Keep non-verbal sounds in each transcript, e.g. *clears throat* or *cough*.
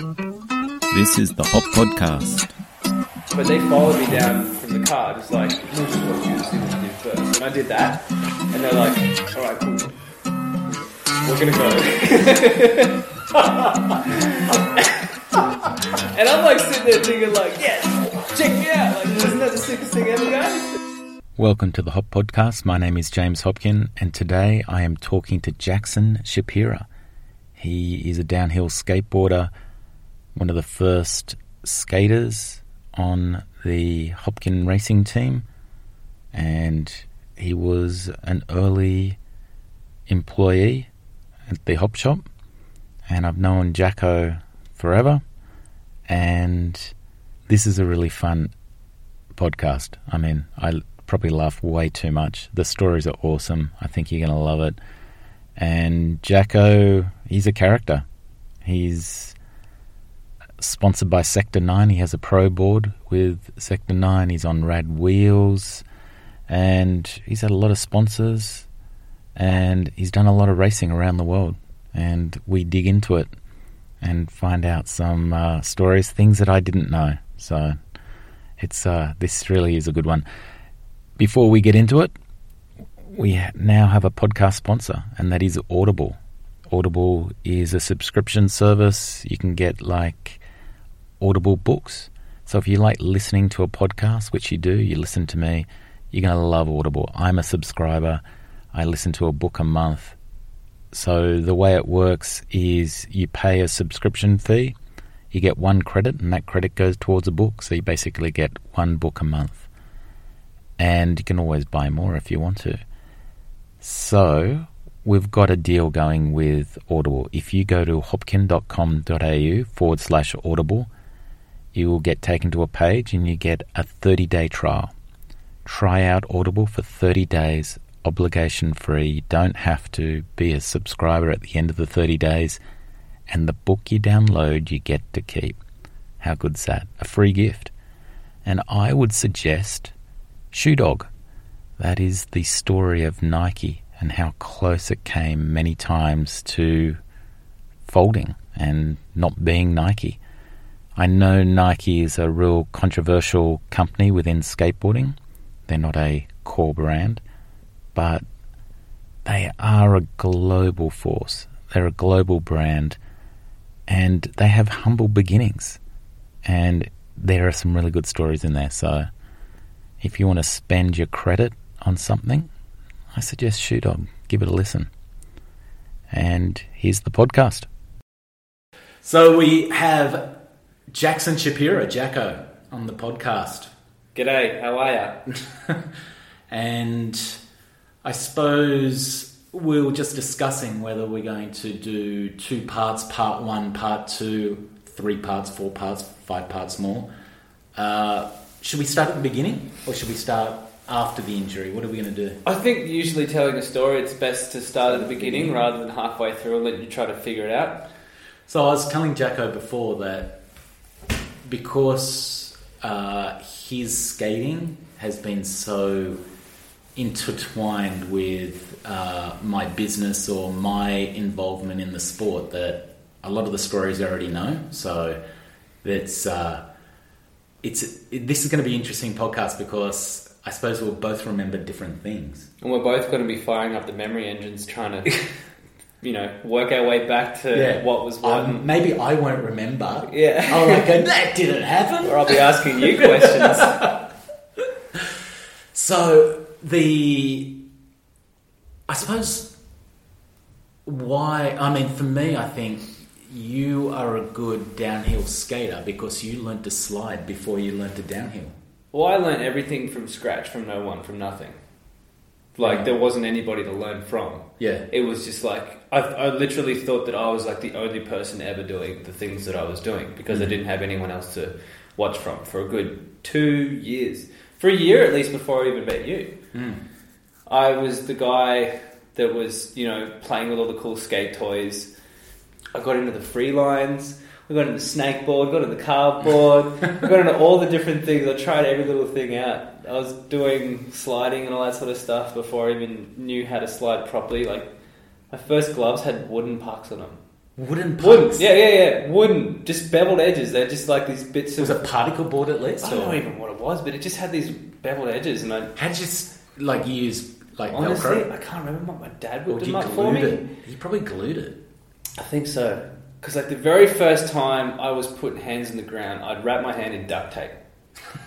This is the Hop Podcast. But they followed me down from the car, just like, we'll just watch you see what you do first. And I did that, and they're like, alright, cool. We're gonna go. *laughs* and I'm like sitting there thinking like, yes, check me out. Like, isn't that the sickest thing ever, guys? Welcome to the Hop Podcast. My name is James Hopkin, and today I am talking to Jackson Shapiro. He is a downhill skateboarder, one of the first skaters on the Hopkin racing team, and he was an early employee at the Hop Shop. And I've known Jacko forever, and this is a really fun podcast. I mean, I probably laugh way too much. The stories are awesome. I think you're going to love it. And Jacko, he's a character. He's sponsored by Sector 9. He has a pro board with Sector 9. He's on Rad Wheels. And he's had a lot of sponsors. And he's done a lot of racing around the world. And we dig into it and find out some uh, stories, things that I didn't know. So it's uh, this really is a good one. Before we get into it, we now have a podcast sponsor, and that is Audible. Audible is a subscription service. You can get like Audible books. So if you like listening to a podcast, which you do, you listen to me, you're going to love Audible. I'm a subscriber. I listen to a book a month. So the way it works is you pay a subscription fee, you get one credit, and that credit goes towards a book. So you basically get one book a month. And you can always buy more if you want to. So we've got a deal going with Audible. If you go to hopkin.com.au forward slash audible, you will get taken to a page and you get a 30 day trial. Try out Audible for 30 days, obligation free. You don't have to be a subscriber at the end of the 30 days. And the book you download, you get to keep. How good's that? A free gift. And I would suggest Shoe Dog. That is the story of Nike and how close it came many times to folding and not being Nike. I know Nike is a real controversial company within skateboarding. They're not a core brand, but they are a global force. They're a global brand and they have humble beginnings. And there are some really good stories in there. So if you want to spend your credit on something, I suggest Shoe Dog. Give it a listen. And here's the podcast. So we have Jackson Shapiro, Jacko, on the podcast. G'day, how are ya? *laughs* And I suppose we were just discussing whether we're going to do two parts, part one, part two, three parts, four parts, five parts more. Uh, should we start at the beginning or should we start after the injury? What are we going to do? I think usually telling a story, it's best to start at the beginning rather than halfway through and let you try to figure it out. So I was telling Jacko before that because uh, his skating has been so intertwined with uh, my business or my involvement in the sport that a lot of the stories I already know. So it's uh, it's it, this is going to be an interesting podcast because I suppose we'll both remember different things. And we're both going to be firing up the memory engines trying to, *laughs* you know, work our way back to what was what. Um, maybe I won't remember. Yeah. I'll like go, that didn't happen. or I'll be asking you questions. *laughs* So the, I suppose, why? I mean, for me, I think you are a good downhill skater because you learned to slide before you learned to downhill. Well, I learned everything from scratch, from no one, from nothing. Like, there wasn't anybody to learn from. Yeah. It was just like, I, I literally thought that I was like the only person ever doing the things that I was doing because I mm-hmm. didn't have anyone else to watch from for a good two years. For a year at least before I even met you. Mm. I was the guy that was, you know, playing with all the cool skate toys. I got into the free lines. We got into snakeboard, got into the cardboard, *laughs* we got into all the different things. I tried every little thing out. I was doing sliding and all that sort of stuff before I even knew how to slide properly. Like my first gloves had wooden pucks on them. Wooden Wooden, yeah, yeah, yeah, wooden, just beveled edges. They're just like these bits It was of. a particle board at least. I don't or- know even what it was, but it just had these beveled edges, and I How'd you like use like honestly, Velcro? I can't remember what my dad would do up for me. it? You probably glued it. I think so. Because like the very first time I was putting hands in the ground, I'd wrap my hand in duct tape.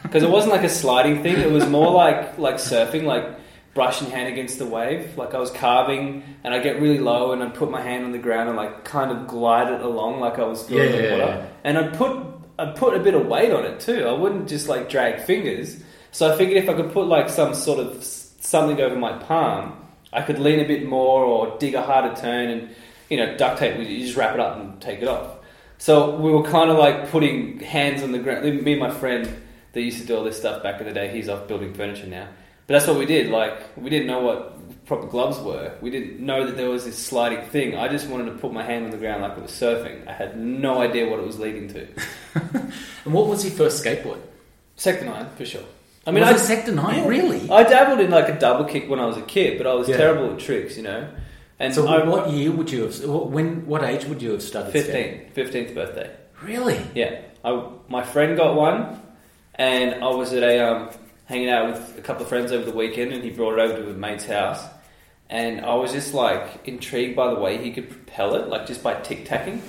Because it wasn't like a sliding thing; it was more like like surfing, like brushing hand against the wave. Like I was carving, and I get really low, and I'd put my hand on the ground and like kind of glide it along, like I was going Yeah, the water. yeah. And I'd put I'd put a bit of weight on it too. I wouldn't just like drag fingers. So I figured if I could put like some sort of something over my palm, I could lean a bit more or dig a harder turn and you know, duct tape, you just wrap it up and take it off. So we were kind of like putting hands on the ground. Me and my friend that used to do all this stuff back in the day, he's off building furniture now. But that's what we did. Like, we didn't know what proper gloves were. We didn't know that there was this sliding thing. I just wanted to put my hand on the ground like it was surfing. I had no idea what it was leading to. *laughs* And what was your first skateboard? Sector 9, for sure. I mean, mean, I, was it Sector Nine? Yeah. Really? I dabbled in like a double kick when I was a kid, but I was Yeah. terrible at tricks, you know? And so, I, what year would you have? When? What age would you have started? 15, 15th birthday. Really? Yeah, I, my friend got one, and I was at a um, hanging out with a couple of friends over the weekend, and he brought it over to a mate's house, and I was just like intrigued by the way he could propel it, like just by tic tacking.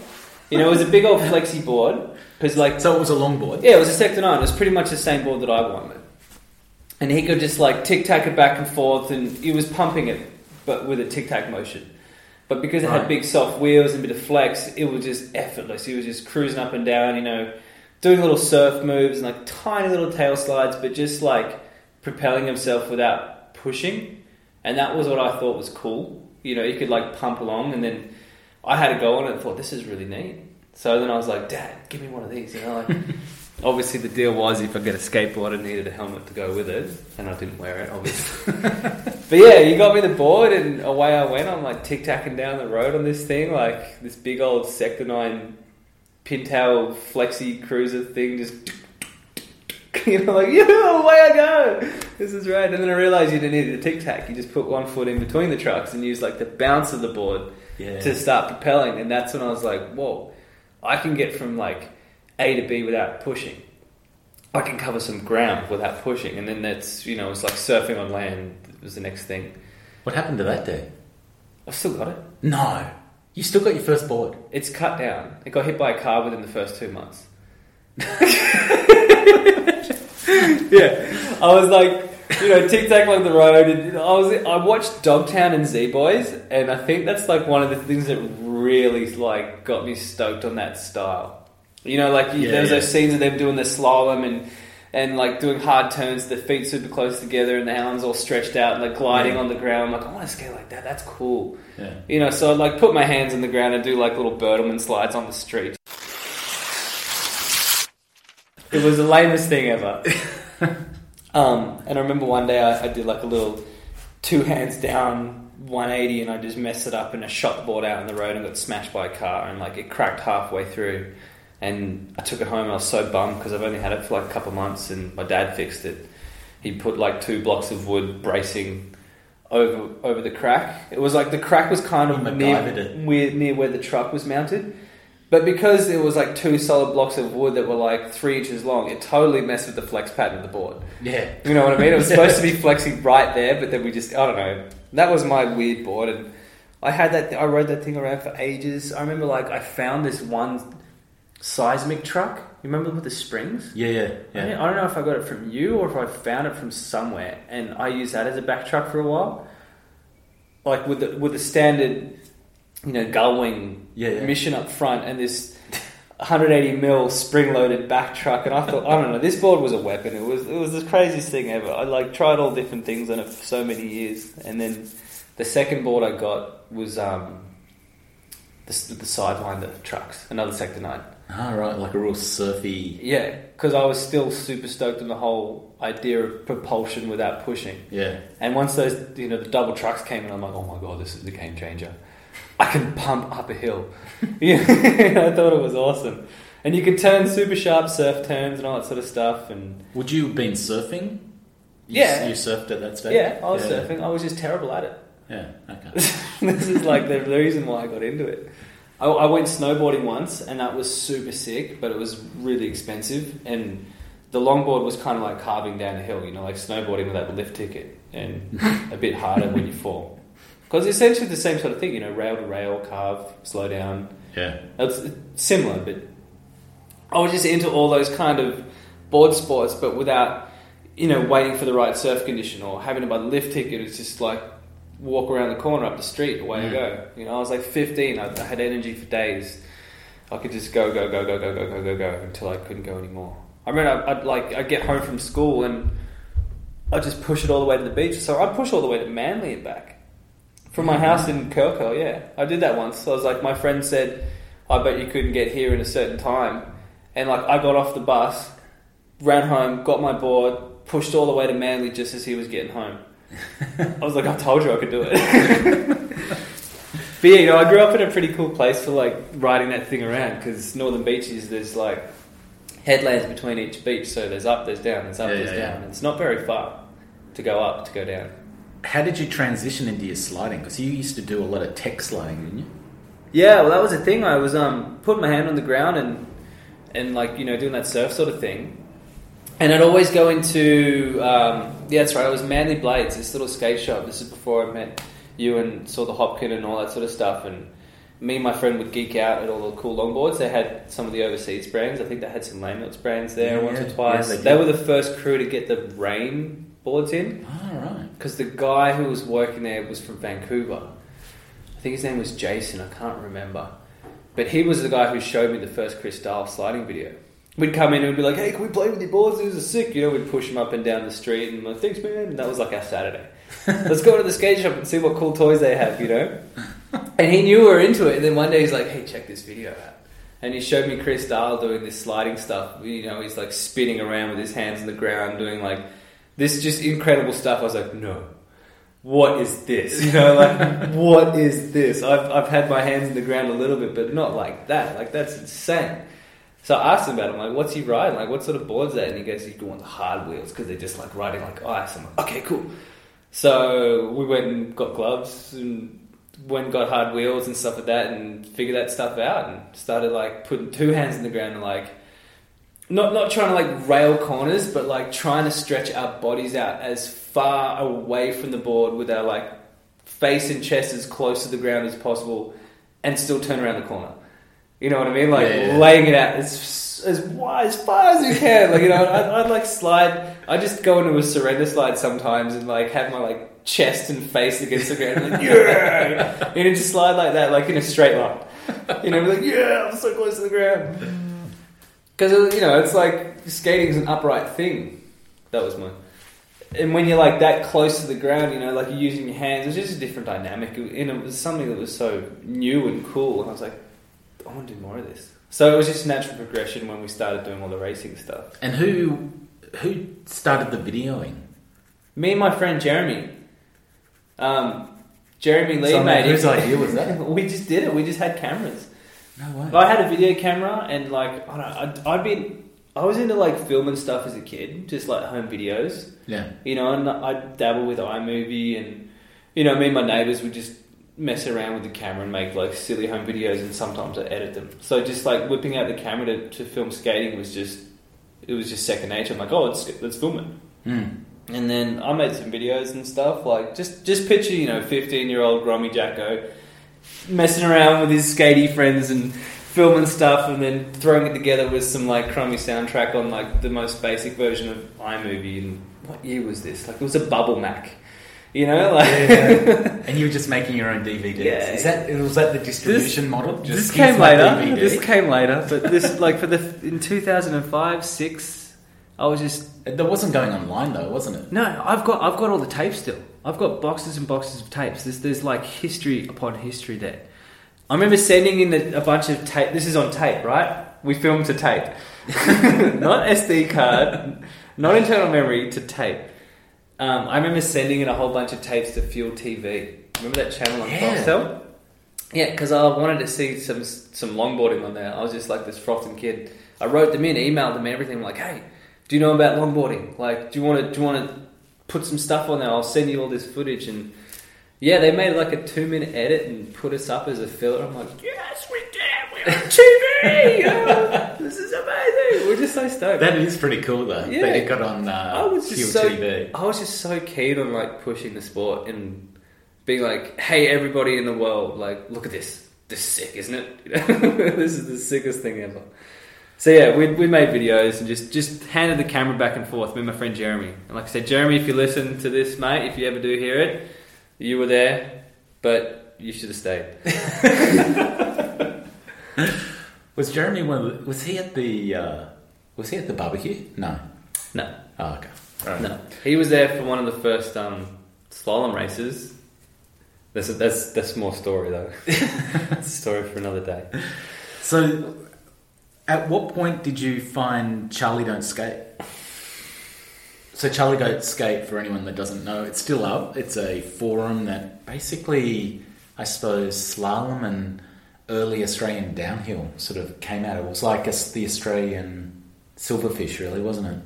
You know, it was a big old *laughs* flexi board because like So it was a longboard. yeah, it was a Sector 9. It was pretty much the same board that I wanted. And he could just like tic tac it back and forth, and he was pumping it, but with a tic tac motion. But because it Right. had big soft wheels and a bit of flex, it was just effortless. He was just cruising up and down, you know, doing little surf moves and like tiny little tail slides, but just like propelling himself without pushing. And that was what I thought was cool. You know, you could like pump along, and then I had a go on it and thought, this is really neat. So then I was like, Dad, give me one of these. You know, like *laughs* obviously the deal was if I get a skateboard, I needed a helmet to go with it, and I didn't wear it, obviously. *laughs* but yeah, you got me the board, and away I went. I'm like tic tacking down the road on this thing, like this big old Sector Nine pintail flexi cruiser thing, just. *laughs* You know, like, yeah, away I go. This is right. And then I realized you didn't need a tic tac. You just put one foot in between the trucks and use like the bounce of the board Yeah. to start propelling. And that's when I was like, whoa, I can get from like A to B without pushing. I can cover some ground without pushing. And then that's, you know, it's like surfing on land was the next thing. What happened to that day? I've still got it. No. You still got your first board. It's cut down. It got hit by a car within the first two months. *laughs* yeah, I was like, you know, tic tac along the road, and I was I watched Dogtown and Z Boys, and I think that's like one of the things that really like got me stoked on that style. You know, like Yeah, there's yeah. those scenes of them doing the slalom and. And like doing hard turns, the feet super close together, and the arms all stretched out, and like gliding Yeah. on the ground. I'm like, I want to skate like that. That's cool. Yeah. You know, so I'd like put my hands on the ground and do like little Bertleman slides on the street. It was the lamest thing ever. *laughs* um, and I remember one day I, I did like a little two hands down 180 and I just messed it up and I shot the board out on the road and got smashed by a car and like it cracked halfway through. And I took it home and I was so bummed because I've only had it for like a couple months and my dad fixed it. He put like two blocks of wood bracing over over the crack. It was like the crack was kind of near, near near where the truck was mounted. But because it was like two solid blocks of wood that were like three inches long, it totally messed with the flex pattern of the board. Yeah. You know what I mean? It was *laughs* supposed to be flexing right there, but then we just I don't know. That was my weird board, and I had that. I rode that thing around for ages. I remember like I found this one seismic truck. You remember with the springs? Yeah, yeah, I don't- yeah. I don't know if I got it from you or if I found it from somewhere, and I used that as a back truck for a while. Like with the with the standard, you know, gull wing Yeah, yeah. mission up front, and this 180 mil spring loaded back truck, and I thought, I don't know, this board was a weapon. It was it was the craziest thing ever. I like tried all different things on it for so many years, and then the second board I got was um, the, the sidewinder trucks, another Sector Nine. Ah, right, like a real surfy. Yeah, because I was still super stoked on the whole idea of propulsion without pushing. Yeah. And once those, you know, the double trucks came in, I'm like, oh my god, this is the game changer. I can pump up a hill. *laughs* *laughs* yeah, I thought it was awesome. And you could turn super sharp surf turns and all that sort of stuff. And Would you have been surfing? You, Yeah. You surfed at that stage? yeah, I was surfing. I was just terrible at it. Yeah, okay. *laughs* this is like the reason why I got into it. I, I went snowboarding once, and that was super sick, but it was really expensive. And the longboard was kind of like carving down a hill, you know, like snowboarding without the lift ticket, and *laughs* a bit harder when you fall. Because it's essentially the same sort of thing, you know, rail to rail, carve, slow down. Yeah. It's similar, but I was just into all those kind of board sports, but without, you know, waiting for the right surf condition or having to buy the lift ticket. It's just like walk around the corner up the street, away Mm. I go. You know, I was like 15. I, I had energy for days. I could just go, go, go, go, go, go, go, go, go until I couldn't go anymore. I remember I'd, I'd like I'd get home from school and I'd just push it all the way to the beach. So I'd push all the way to Manly and back from my house in Curl Yeah, I did that once. So I was like, my friend said, "I bet you couldn't get here in a certain time," and like I got off the bus, ran home, got my board, pushed all the way to Manly just as he was getting home. *laughs* I was like, I told you I could do it. *laughs* but yeah, you know, I grew up in a pretty cool place for like riding that thing around because Northern Beaches, there's like headlands between each beach, so there's up, there's down, there's up, Yeah, there's yeah, down. It's not very far to go up to go down. How did you transition into your sliding? Because you used to do a lot of tech sliding, didn't you? Yeah, well, that was the thing. I was um putting my hand on the ground and and like you know doing that surf sort of thing. And I'd always go into um, yeah, that's right. I was Manly Blades, this little skate shop. This is before I met you and saw the Hopkin and all that sort of stuff. And me and my friend would geek out at all the cool longboards. They had some of the overseas brands. I think they had some Landyachtz brands there Yeah, once yeah. or twice. Yeah, they they were the first crew to get the Rayne boards in Oh, right. because the guy who was working there was from Vancouver. I think his name was Jason. I can't remember, but he was the guy who showed me the first Chris Dahl sliding video. We'd come in and we'd be like, "Hey, can we play with your boys? These are sick." You know, we'd push them up and down the street and like, "Thanks, man." And that was like our Saturday. *laughs* Let's go to the skate shop and see what cool toys they have. You know. And he knew we were into it. And then one day he's like, "Hey, check this video out." And he showed me Chris Dahl doing this sliding stuff. You know, he's like spinning around with his hands on the ground, doing like this just incredible stuff. I was like, no, what is this? *laughs* You know, like what is this? I've I've had my hands in the ground a little bit, but not like that. Like that's insane. So I asked him about it. I'm like, what's he riding? Like, what sort of board's that? And he goes, he's going on the hard wheels because they're just like riding like ice. I'm like, okay, cool. So we went and got gloves and went and got hard wheels and stuff like that and figured that stuff out and started like putting two hands in the ground and like not not trying to like rail corners, but like trying to stretch our bodies out as far away from the board with our like face and chest as close to the ground as possible, and still turn around the corner. You know what I mean? Like Yeah, yeah. laying it out as as wide as far as you can. Like you know, I'd, I'd like slide. I just go into a surrender slide sometimes and like have my like chest and face against the ground, and like *laughs* yeah, you know, just slide like that, like in a straight line. You know, like yeah, I'm so close to the ground. Because you know, it's like skating's an upright thing. That was my. And when you're like that close to the ground, you know, like you're using your hands, it's just a different dynamic. And it was something that was so new and cool. And I was like, I want to do more of this. So it was just natural progression when we started doing all the racing stuff. And who who started the videoing? Me and my friend Jeremy, um, Jeremy Lee So, made it. whose idea was that? *laughs* we just did it. We just had cameras. No way. I had a video camera and like I don't know, I'd, I'd been I was into like filming stuff as a kid, just like home videos, Yeah. you know, and I'd dabble with iMovie and you know, me and my neighbours would just mess around with the camera and make like silly home videos and sometimes I edit them. So just like whipping out the camera to, to film skating was just it was just second nature. I'm like, oh, let's let's film it. Mm. And then I made some videos and stuff. Like just just picture you know fifteen year old Grommy Jacko messing around with his skatey friends and filming stuff, and then throwing it together with some like crummy soundtrack on like the most basic version of iMovie. And what year was this? Like it was a Bubble Mac, you know? Like *laughs* And you were just making your own DVDs. Yeah. Is that was that the distribution model? Just this came later. This came later, but this like for the in two thousand and five six. I was just That wasn't going online though, wasn't it? No, I've got I've got all the tapes still. I've got boxes and boxes of tapes. There's there's like history upon history there. I remember sending in a, a bunch of tape. This is on tape, right? We filmed to tape, *laughs* not SD card, not internal memory to tape. Um, I remember sending in a whole bunch of tapes to Fuel TV. Remember that channel on Yeah. Foxtel? Yeah, because I wanted to see some some longboarding on there. I was just like this frothing kid. I wrote them in, emailed them, everything. I'm like, hey, do you know about longboarding? Like, do you want to do you want to put some stuff on there? I'll send you all this footage. And yeah, they made like a two minute edit and put us up as a filler. I'm like, yes, we TV! Oh, *laughs* this is amazing! We're just so stoked. That is pretty cool though. Yeah. That it got on I uh, was Fuel just so TV. I was just so keen on like pushing the sport and being like, hey, everybody in the world, like, look at this. This is sick, isn't it? *laughs* this is the sickest thing ever. So yeah, we, we made videos and just just handed the camera back and forth. Me and my friend Jeremy. And like I said, Jeremy, if you listen to this, mate, if you ever do hear it, you were there, but you should have stayed. *laughs* *laughs* Was Jeremy one? Of the, was he at the? Uh, was he at the barbecue? No. No, Oh, okay. All right. no, he was there for one of the first um, slalom races. That's that's that's more story though. *laughs* It's a story for another day. So, at what point did you find Charlie Don't Skate? So, Charlie Don't Skate, for anyone that doesn't know, it's still up. It's a forum that basically, I suppose, slalom and early Australian downhill sort of came out. It was like us the Australian silverfish, really, wasn't it?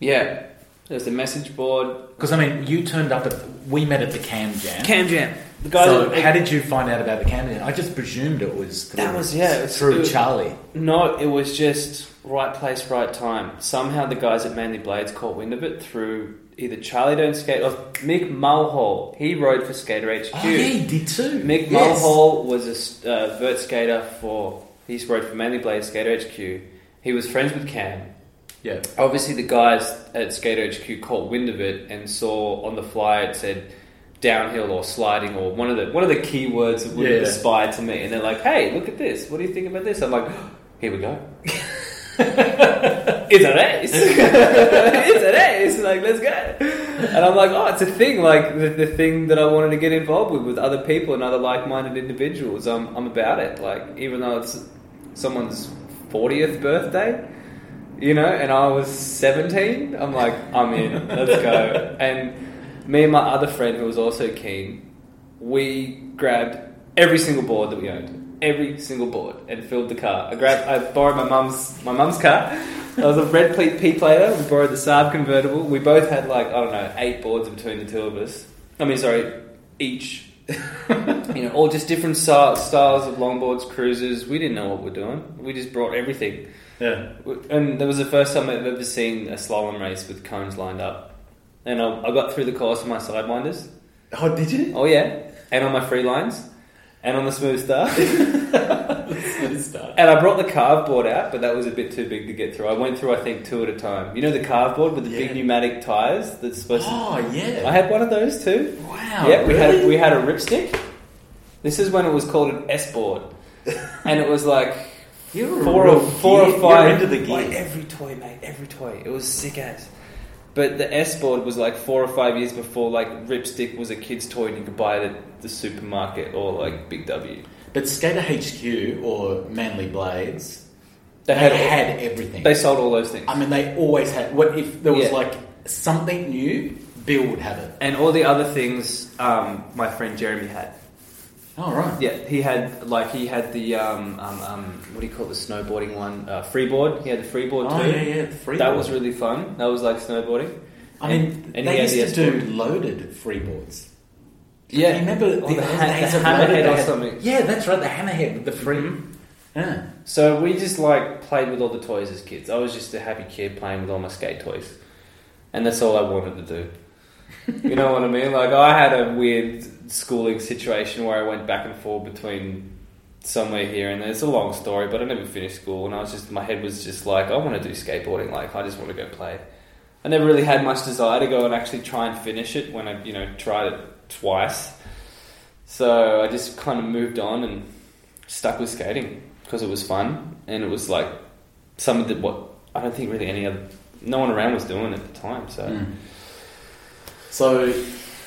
Yeah, there's the message board. Because I mean, you turned up at we met at the Cam Jam. Cam Jam. The guy so, that, how did you find out about the Cam Jam? I just presumed it was through, That was- yeah, it was through through- Charlie. No, it was just right place, right time. Somehow the guys at Manly Blades caught wind of it through either Charlie Don't Skate or Mick Mulhall. He rode for Skater HQ. Oh, yeah, he did too. Mick Yes. Mulhall was a uh, vert skater for. He rode for Manly Blades Skater HQ. He was friends with Cam. Yeah. Obviously, the guys at Skater HQ caught wind of it and saw on the flyer it said downhill or sliding or one of the one of the keywords that would have Yeah. aspired to me. And they're like, "Hey, look at this! What do you think about this?" I'm like, "Here we go." *laughs* it's a race. *laughs* it's a race. Like, let's go. And I'm like, oh, it's a thing. Like the, the thing that I wanted to get involved with, with other people and other like-minded individuals. I'm, I'm about it. Like, even though it's someone's 40th birthday, you know, and I was 17, I'm like, I'm in. Let's go. And me and my other friend, who was also keen, we grabbed every single board that we owned, every single board, and filled the car. I grabbed, I borrowed my mum's my mum's car. That was a red P P plater. We borrowed the Saab convertible. We both had like I don't know eight boards between the two of us. I mean, sorry, each. *laughs* you know, all just different styles styles of longboards, cruisers. We didn't know what we're doing. We just brought everything. Yeah. And that was the first time I've ever seen a slalom race with cones lined up. And I, I got through the course on my sidewinders. Oh, did you? Oh yeah, and on my free lines, and on the smooth star. *laughs* *laughs* and I brought the carve board out, but that was a bit too big to get through. I went through, I think, two at a time. You know the carve board with the Yeah. big pneumatic tires that's supposed to. Oh, yeah. I had one of those too. wow. yeah, we really? had we had a ripstick. This is when it was called an S board, *laughs* and it was like You're four or four gear- or five You're into the like gear. every toy, mate. Every toy. It was sick as. But the S board was like four or five years before like Ripstick was a kid's toy and you could buy it at the supermarket or like Big W. But Skater HQ or Manly Blades, They they had, had, everything. they sold all those things. I mean, they always had. What if there was Yeah. like something new? Bill would have it. and all the other things um, my friend Jeremy had. Oh right. Yeah, he had like he had the um, um, um, what do you call it, the snowboarding one? Uh, freeboard. He had the freeboard Oh too. yeah, yeah. the Free That was really fun. That was like snowboarding. I mean, and they he used the to do loaded freeboards. Yeah, You remember the, the ha- the hammerhead or something. Yeah, that's right. The hammerhead with the free. Mhm. Yeah. So we just like played with all the toys as kids. I was just a happy kid playing with all my skate toys, and that's all I wanted to do. you know what I mean? Like I had a weird schooling situation where I went back and forth between somewhere here and there. It's a long story, but I never finished school, and I was just my head was just like I want to do skateboarding. Like I just want to go play. I never really had much desire to go and actually try and finish it when I you know tried it twice. So I just kind of moved on and stuck with skating because it was fun and it was like something that what I don't think really any other no one around was doing at the time. So Mm. So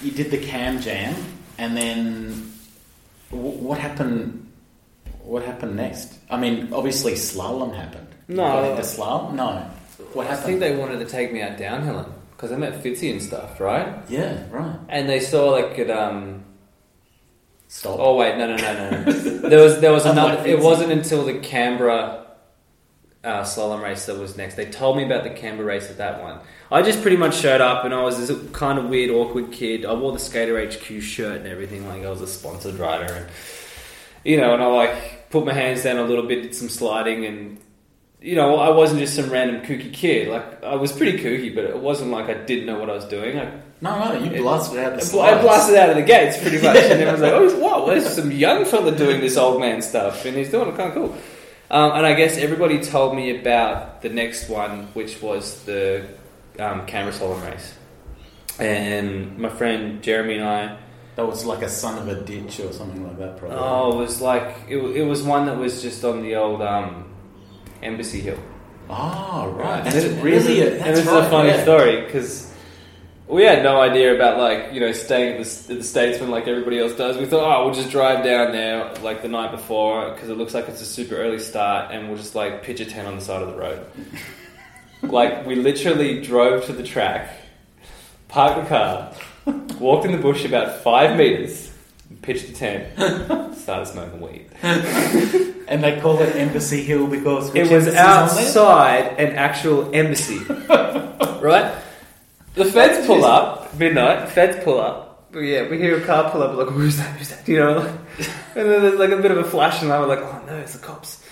you did the cam jam, and then wh- what happened? What happened next? I mean, obviously slalom happened. You No. got into slalom. No. What happened? I think they wanted to take me out downhilling because I met Fitzy and stuff, right? yeah. Right. And they saw like it. Um, Stop. oh wait, no, no, no, no. there was there was *laughs* another. It wasn't until the Canberra uh, slalom race that was next. They told me about the Canberra race at that one. I just pretty much showed up and I was this kind of weird, awkward kid. I wore the Skater HQ shirt and everything, like I was a sponsored rider, and you know, and I like put my hands down a little bit, did some sliding, and you know, I wasn't just some random kooky kid. Like I was pretty kooky, but it wasn't like I didn't know what I was doing. I, No, no, you blasted out the I blasted out of the gates pretty much, *laughs* and everyone's like, "Oh, wow, there's some young fella doing this old man stuff, and he's doing it kind of cool." Um, and I guess everybody told me about the next one, which was the um, Canberra slalom race. And my friend Jeremy and I, That was like a son of a ditch or something like that, probably. oh, it was like it, it was one that was just on the old um, Embassy Hill. Oh, right. And That's it- really and a, this, that's and this right, is a funny yeah. story because we had no idea about like you know staying at the, at the Statesman like everybody else does. We thought, oh, we'll just drive down there like the night before because it looks like it's a super early start, and we'll just like pitch a tent on the side of the road. *laughs* like we literally drove to the track, parked the car, walked in the bush about five meters, pitched a tent, *laughs* started smoking weed. *laughs* And they call it Embassy Hill because It was embassy's on there? outside an actual embassy. right? The feds pull up, midnight, feds pull up. But yeah, we hear a car pull up, we're like, who's that? Who's that? You know? and then there's like a bit of a flash, and I'm like, oh no, it's the cops.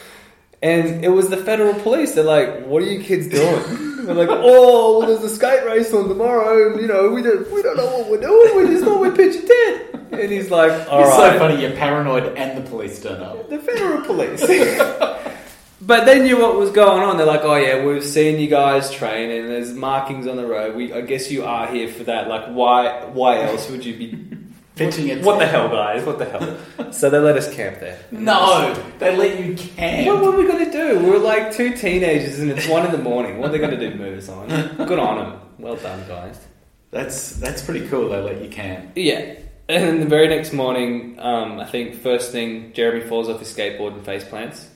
And it was the federal police. They're like, what are you kids doing? *laughs* They're like, oh, well, there's a skate race on tomorrow, and you know, we don't, we don't know what we're doing, we just thought we'd pitch a tent. And he's like, all It's right. so funny, you're paranoid and the police turn up. The federal police. *laughs* but they knew what was going on. They're like, oh yeah, we've seen you guys train, and there's markings on the road. We, I guess you are here for that. Like, why? Why else would you be *laughs* Pitching it. What the hell, guys? What the hell? *laughs* so they let us camp there. No, they let you camp. what are we going to do? We're like two teenagers, and it's one in the morning. What are they going to do? Move us on? Good on them. Well done, guys. That's that's pretty cool. They let you camp. Yeah. And then the very next morning, um, I think first thing, Jeremy falls off his skateboard and face plants.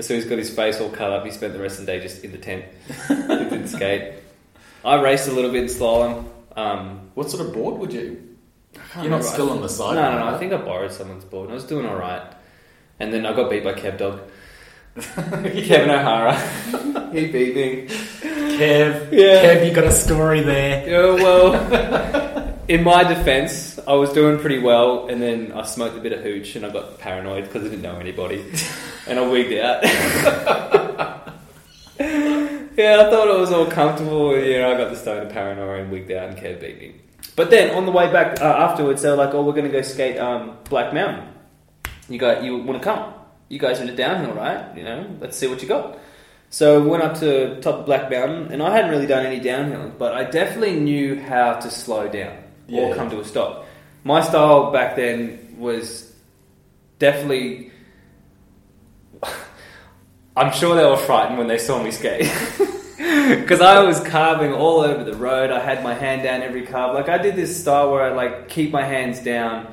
So he's got his face all cut up. He spent the rest of the day just in the tent. he didn't *laughs* skate. I raced a little bit in slalom. Um, What sort of board would you? You're not remember. still on the No, side. no, no. No, I think I borrowed someone's board. and I was doing all right. And then I got beat by Kev Dog. *laughs* Kevin O'Hara. *laughs* he beat me. Kev, Yeah. Kev, you got a story there. Yeah, well, in my defense, I was doing pretty well, and then I smoked a bit of hooch, and I got paranoid because I didn't know anybody, *laughs* and I wigged out. *laughs* yeah, I thought it was all comfortable. You know, I got the stone of paranoia and wigged out, and Kev beat me. But then on the way back uh, afterwards, they were like, "Oh, we're going to go skate um, Black Mountain. You got you want to come? You guys are in a downhill, right? You know, let's see what you got." So we went up to top of Black Mountain, and I hadn't really done any downhill, but I definitely knew how to slow down or Yeah. come to a stop. My style back then was definitely. *laughs* I'm sure they were frightened when they saw me skate. *laughs* Because I was carving all over the road. I had my hand down every carve. Like I did this style where I like keep my hands down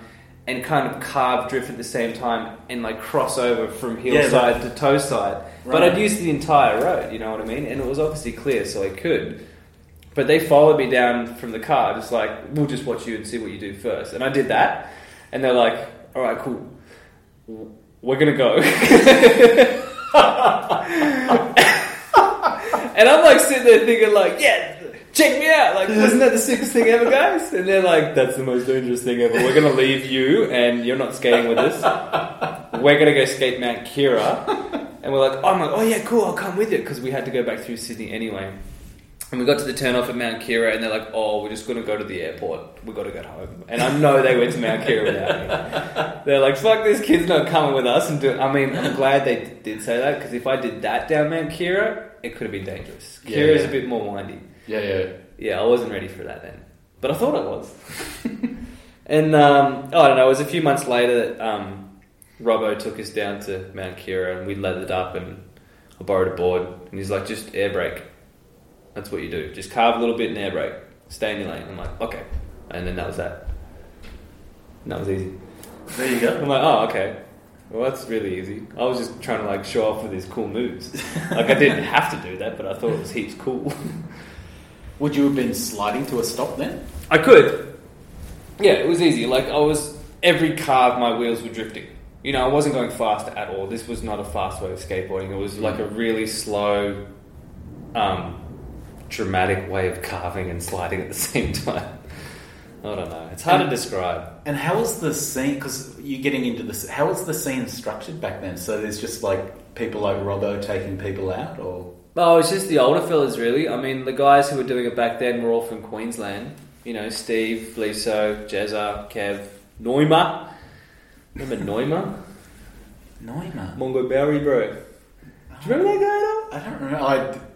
and kind of carve drift at the same time and like cross over from heel Yeah, side to toe side. But I'd use the entire road, you know what I mean? And it was obviously clear, so I could. But they followed me down from the car, just like, we'll just watch you and see what you do first. And I did that. And they're like, all right, cool. We're going to go. *laughs* and I'm like sitting there thinking, like, yeah, check me out. Like, wasn't that the sickest thing ever, guys? And they're like, that's the most dangerous thing ever. We're going to leave you and you're not skating with us. We're going to go skate Mount Keira. And we're like, oh, I'm like, oh yeah, cool, I'll come with you. Because we had to go back through Sydney anyway. And we got to the turnoff at Mount Keira, and they're like, "Oh, we're just going to go to the airport. We've got to get home." And I know they went to Mount Keira without me. *laughs* They're like, "Fuck, this kid's not coming with us." And do. I mean, I'm glad they did say that because if I did that down Mount Keira, it could have been dangerous. Yeah, Keira's yeah. a bit more windy. Yeah, yeah. Yeah, I wasn't ready for that then, but I thought I was. *laughs* and um, oh, I don't know. It was a few months later that um, Robbo took us down to Mount Keira, and we leathered up, and I borrowed a board, and he's like, "Just air brake. That's what you do. Just carve a little bit and air brake. Stay in your lane." I'm like, "Okay," and then that was that. And that was easy. There you go. I'm like, "Oh, okay." Well, that's really easy. I was just trying to like show off with these cool moves. *laughs* like I didn't have to do that, but I thought it was heaps cool. *laughs* Would you have been sliding to a stop then? I could. Yeah, it was easy. Like I was every carve, my wheels were drifting. You know, I wasn't going fast at all. This was not a fast way of skateboarding. It was like a really slow, um, dramatic way of carving and sliding at the *laughs* same time. I don't know. It's hard to describe. And how was the scene? Because you're getting into this. How was the scene structured back then? So there's just like people like Robbo taking people out, or Oh, it's just the older fellas, really. I mean, the guys who were doing it back then were all from Queensland. You know, Steve, Bliso, Jezza, Kev, Neumer. Remember Neumer? Neumann. Mongo Bowery, bro. Do you remember that guy at all? I don't remember. I,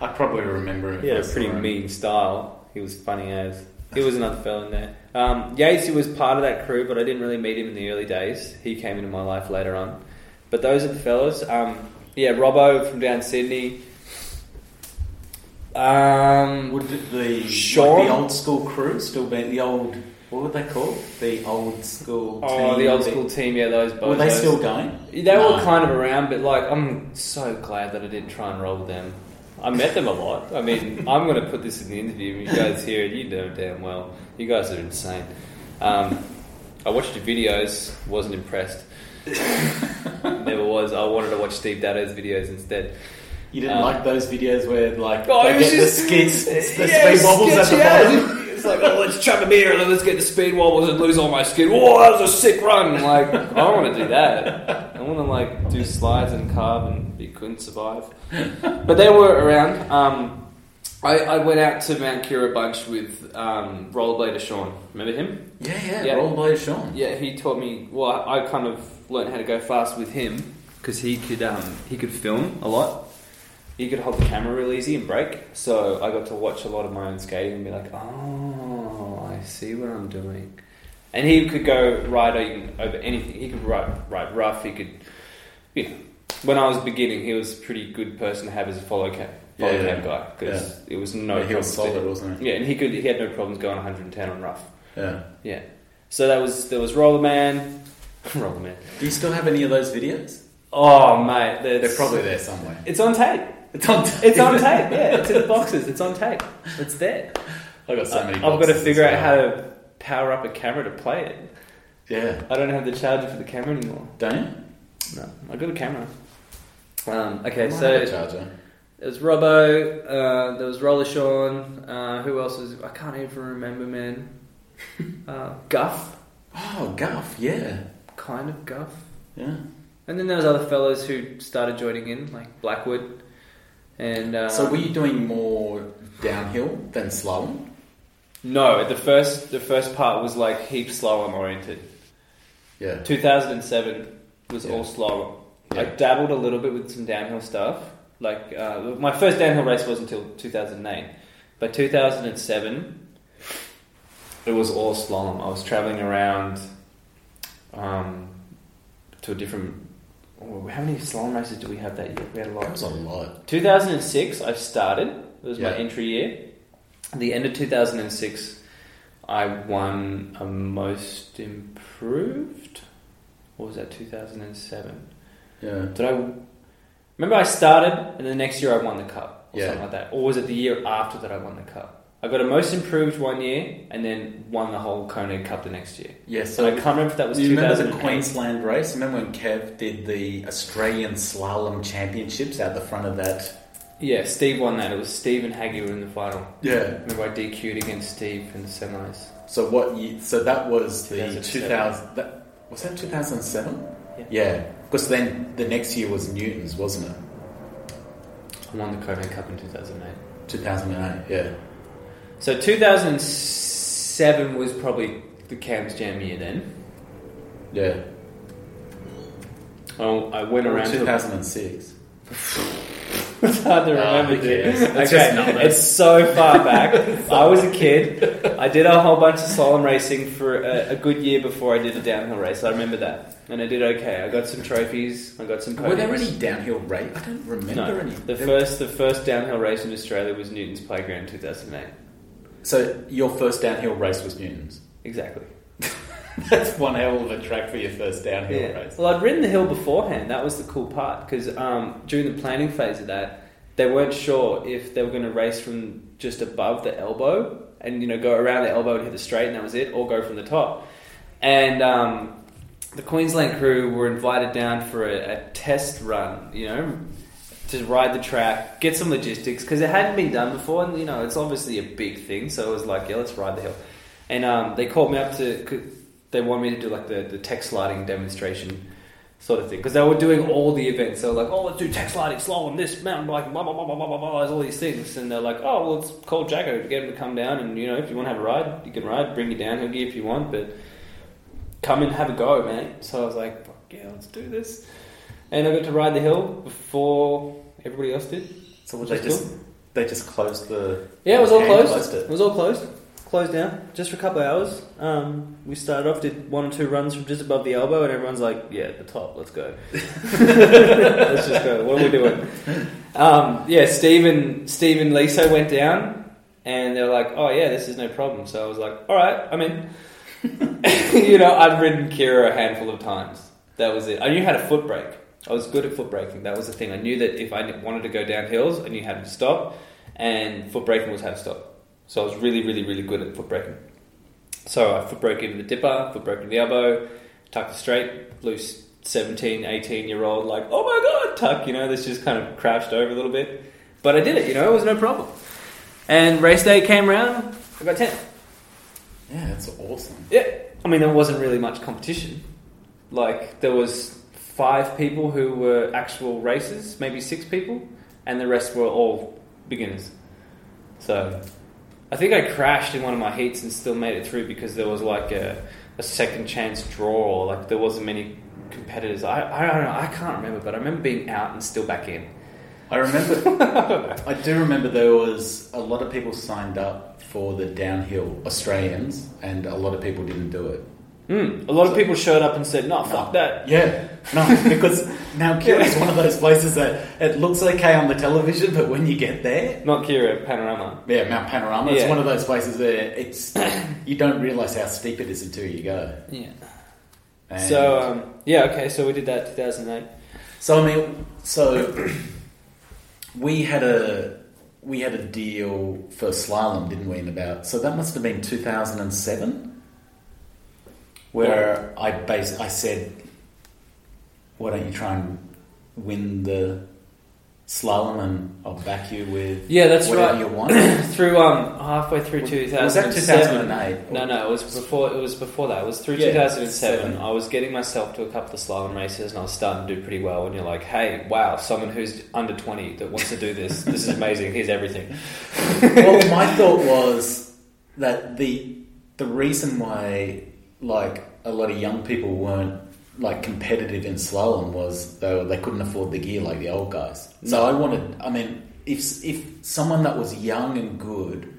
I probably remember had a pretty him. mean style. He was funny as. He was another fella in there. Um, Yates, he was part of that crew, but I didn't really meet him in the early days. He came into my life later on. But those are the fellas. Um, yeah, Robbo from down Sydney. Um, Would the, the Sean? like the old school crew still be the old? What were they called? The old school. oh, team? the old school team, yeah, those Were they bozos. still going? They No. were kind of around, but like, I'm so glad that I didn't try and roll with them. I met them a lot. I mean, I'm going to put this in the interview. You guys hear it, you know damn well. You guys are insane. Um, I watched your videos, wasn't impressed. *laughs* Never was. I wanted to watch Steve Daddo's videos instead. You didn't Um, like those videos where like Oh, they get just- the *laughs* skids, the Yeah, speed wobbles at the bottom. It's like, oh, let's chug a beer and let's get the speed wobbles and lose all my skin. Whoa, that was a sick run. Like, I don't want to do that. I want to like do slides and carve and couldn't survive. *laughs* But they were around. Um, I, I went out to Mount Keira a bunch with um, Rollerblader Sean. Remember him? Yeah, yeah, Yeah. rollerblade Sean. Yeah, he taught me. Well, I kind of learned how to go fast with him because he could um, he could film a lot. He could hold the camera real easy and break. So I got to watch a lot of my own skating and be like, oh, I see what I'm doing. And he could go over over anything. He could ride ride rough. He could, you know. When I was beginning, he was a pretty good person to have as a follow cam follow Yeah, yeah. cam guy because it was no. Yeah, he was solid, wasn't Yeah, and he could. He had no problems going 110 on rough. Yeah. Yeah. So that was there was Roller Man, *laughs* Roller Man. Do you still have any of those videos? Oh mate, They're probably there somewhere. It's on tape. It's on. Tape. It's on tape. Yeah, *laughs* it's in the boxes. It's on tape. It's there. I got so many. I've got to figure out how to power up a camera to play it. Yeah. I don't have the charger for the camera anymore. Don't you? No, I got a camera. Um, okay, so charger. there was Robbo. Uh, there was Roller Sean. Uh, who else was? I can't even remember, man. *laughs* Uh, Guff, Oh, Guff. Yeah. kind of Guff. Yeah. And then there was other fellows who started joining in, like Blackwood. And uh, So were you doing more downhill than slalom? no, the first the first part was like heap slalom oriented. Yeah. 2007 was Yeah. all slalom. I dabbled a little bit with some downhill stuff. Like uh, my first downhill race was until 2008, but 2007 it was all slalom. I was traveling around um, to a different. oh, how many slalom races do we have that year? We had a lot. That was a lot. 2006, I started. It was my entry year. At the end of 2006, I won a most improved. What was that? 2007. Yeah. Did I? Remember, I started, and the next year I won the cup, or Yeah. something like that. Or was it the year after that I won the cup? I got a most improved one year, and then won the whole Koenig Cup the next year. Yeah. So So I can't remember if that was you remember the Queensland race? Remember when Kev did the Australian Slalom Championships out the front of that? Yeah, Steve won that. It was Steve and Haggy were in the final. Yeah. Remember, I DQ'd against Steve in the semis. So what? You, so that was the 2000. That, was that 2007? Yeah. Yeah. Because then the next year was Newton's, wasn't it? I won the Koenig Cup in 2008. 2008. Yeah. So 2007 was probably the Cam's Jam year then. Yeah. Oh, I went around to 2006. *laughs* It's hard to Oh, remember, who dude. cares? It's Okay, just numbers. it's so far back. *laughs* I was a kid. I did a whole bunch of slalom racing for a, a good year before I did a downhill race. I remember that, and I did okay. I got some trophies. I got some. Were there any downhill race? I don't remember No, any. the There- first the first downhill race in Australia was Newton's Playground, two thousand eight. So your first downhill race was Newton's. Exactly. *laughs* That's one hell of a track for your first downhill Yeah. race. Well, I'd ridden the hill beforehand. That was the cool part because um, during the planning phase of that, they weren't sure if they were going to race from just above the elbow and you know go around the elbow and hit the straight, and that was it, or go from the top. And um, the Queensland crew were invited down for a, a test run. You know. To ride the track, get some logistics because it hadn't been done before, and you know it's obviously a big thing. So it was like, yeah, let's ride the hill. and um, they called me up to. They wanted me to do like the the tech sliding demonstration sort of thing because they were doing all the events. They were like, "Oh, let's do tech sliding, slow on this mountain bike, blah blah blah blah blah blah blah." There's all these things, and they're like, "Oh, well, let's call Jacko to get him to come down, and you know, if you want to have a ride, you can ride. Bring you down, he'll give if you want, but come and have a go, man." So I was like, "Fuck yeah, let's do this." And I got to ride the hill before everybody else did. So they just cool. they just closed the Yeah, it was all hand closed. it. It was all closed. Closed down just for a couple of hours. Um, we started off, did one or two runs from just above the elbow, and everyone's like, "Yeah, at the top, let's go. *laughs* let's just go. What are we doing?" Um, yeah, Stephen Stephen Liso went down, and they're like, "Oh yeah, this is no problem." So I was like, "All right, I'm in." *laughs* you know, I'd ridden Keira a handful of times. That was it. I knew how to foot brake. I was good at foot braking. That was the thing. I knew that if I wanted to go down hills, I knew how to stop, and foot braking was how to stop. So I was really, really, really good at foot braking. So I foot broke into the dipper, foot broke into the elbow, tucked it straight, loose 17, 18 year old, like, oh my god, tuck, you know, this just kind of crouched over a little bit. But I did it, you know, it was no problem. And race day came around, I got 10th. Yeah, that's awesome. Yeah, I mean, there wasn't really much competition. Like, there was five people who were actual racers, maybe six people, and the rest were all beginners. So, I think I crashed in one of my heats and still made it through because there was like a, a second chance draw. Like, there wasn't many competitors. I, I don't know, I can't remember, but I remember being out and still back in. I remember. *laughs* I do remember there was a lot of people signed up for the downhill Australians, and a lot of people didn't do it. Mm, a lot of people showed up and said, no, fuck that. Yeah, no, because now *laughs* Keira is one of those places that it looks okay on the television, but when you get there, Not Keira, Panorama. yeah, Mount Panorama, it's one of those places where it's you don't realise how steep it is until you go. Yeah. And So, um, yeah, okay, so we did that 2008. So I mean, so *clears throat* we had a we had a deal for slalom, didn't we? In about so that must have been two thousand and seven, where I bas I said, "Why don't you try and win the slalom, and I'll back you with Yeah, that's whatever right. you want." *clears throat* through um halfway through Was- 2007. was that 2008? No, no, it was before. It was before that. It was through Yeah, 2007. I was getting myself to a couple of slalom races, and I was starting to do pretty well. And you're like, "Hey, wow, someone who's under 20 that wants to do this. *laughs* This is amazing. Here's everything." well, my *laughs* thought was that the the reason why like a lot of young people weren't like competitive in slalom was they were, they couldn't afford the gear like the old guys. So mm. I wanted. I mean, if if someone that was young and good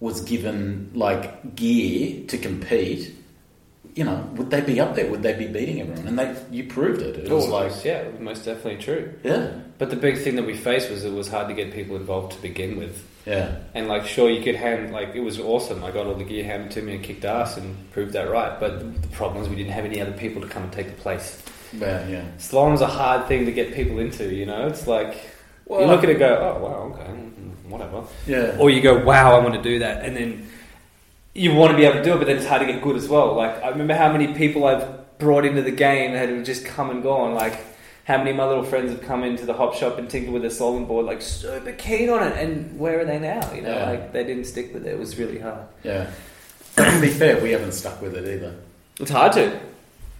was given like gear to compete. You know, would they be up there? Would they be beating everyone? And they, you proved it. It was Oh, like, yeah, most definitely true. yeah, But the big thing that we faced was it was hard to get people involved to begin with. Yeah, And like, sure, you could hand like it was awesome. I got all the gear handed to me and kicked ass and proved that right. But the problem is we didn't have any other people to come and take the place. yeah, yeah. Slalom's a hard thing to get people into. You know, it's like you look at it, and go, oh wow, okay, mm, whatever. Yeah. Or you go, wow, I want to do that, and then you want to be able to do it, but then it's hard to get good as well. Like I remember how many people I've brought into the game that have just come and gone. Like how many of my little friends have come into the hop shop and tinkered with a slalom board, like super keen on it, and where are they now? You know, Yeah. like they didn't stick with it. It was really hard. Yeah. *clears throat* to be fair, we haven't stuck with it either. It's hard to.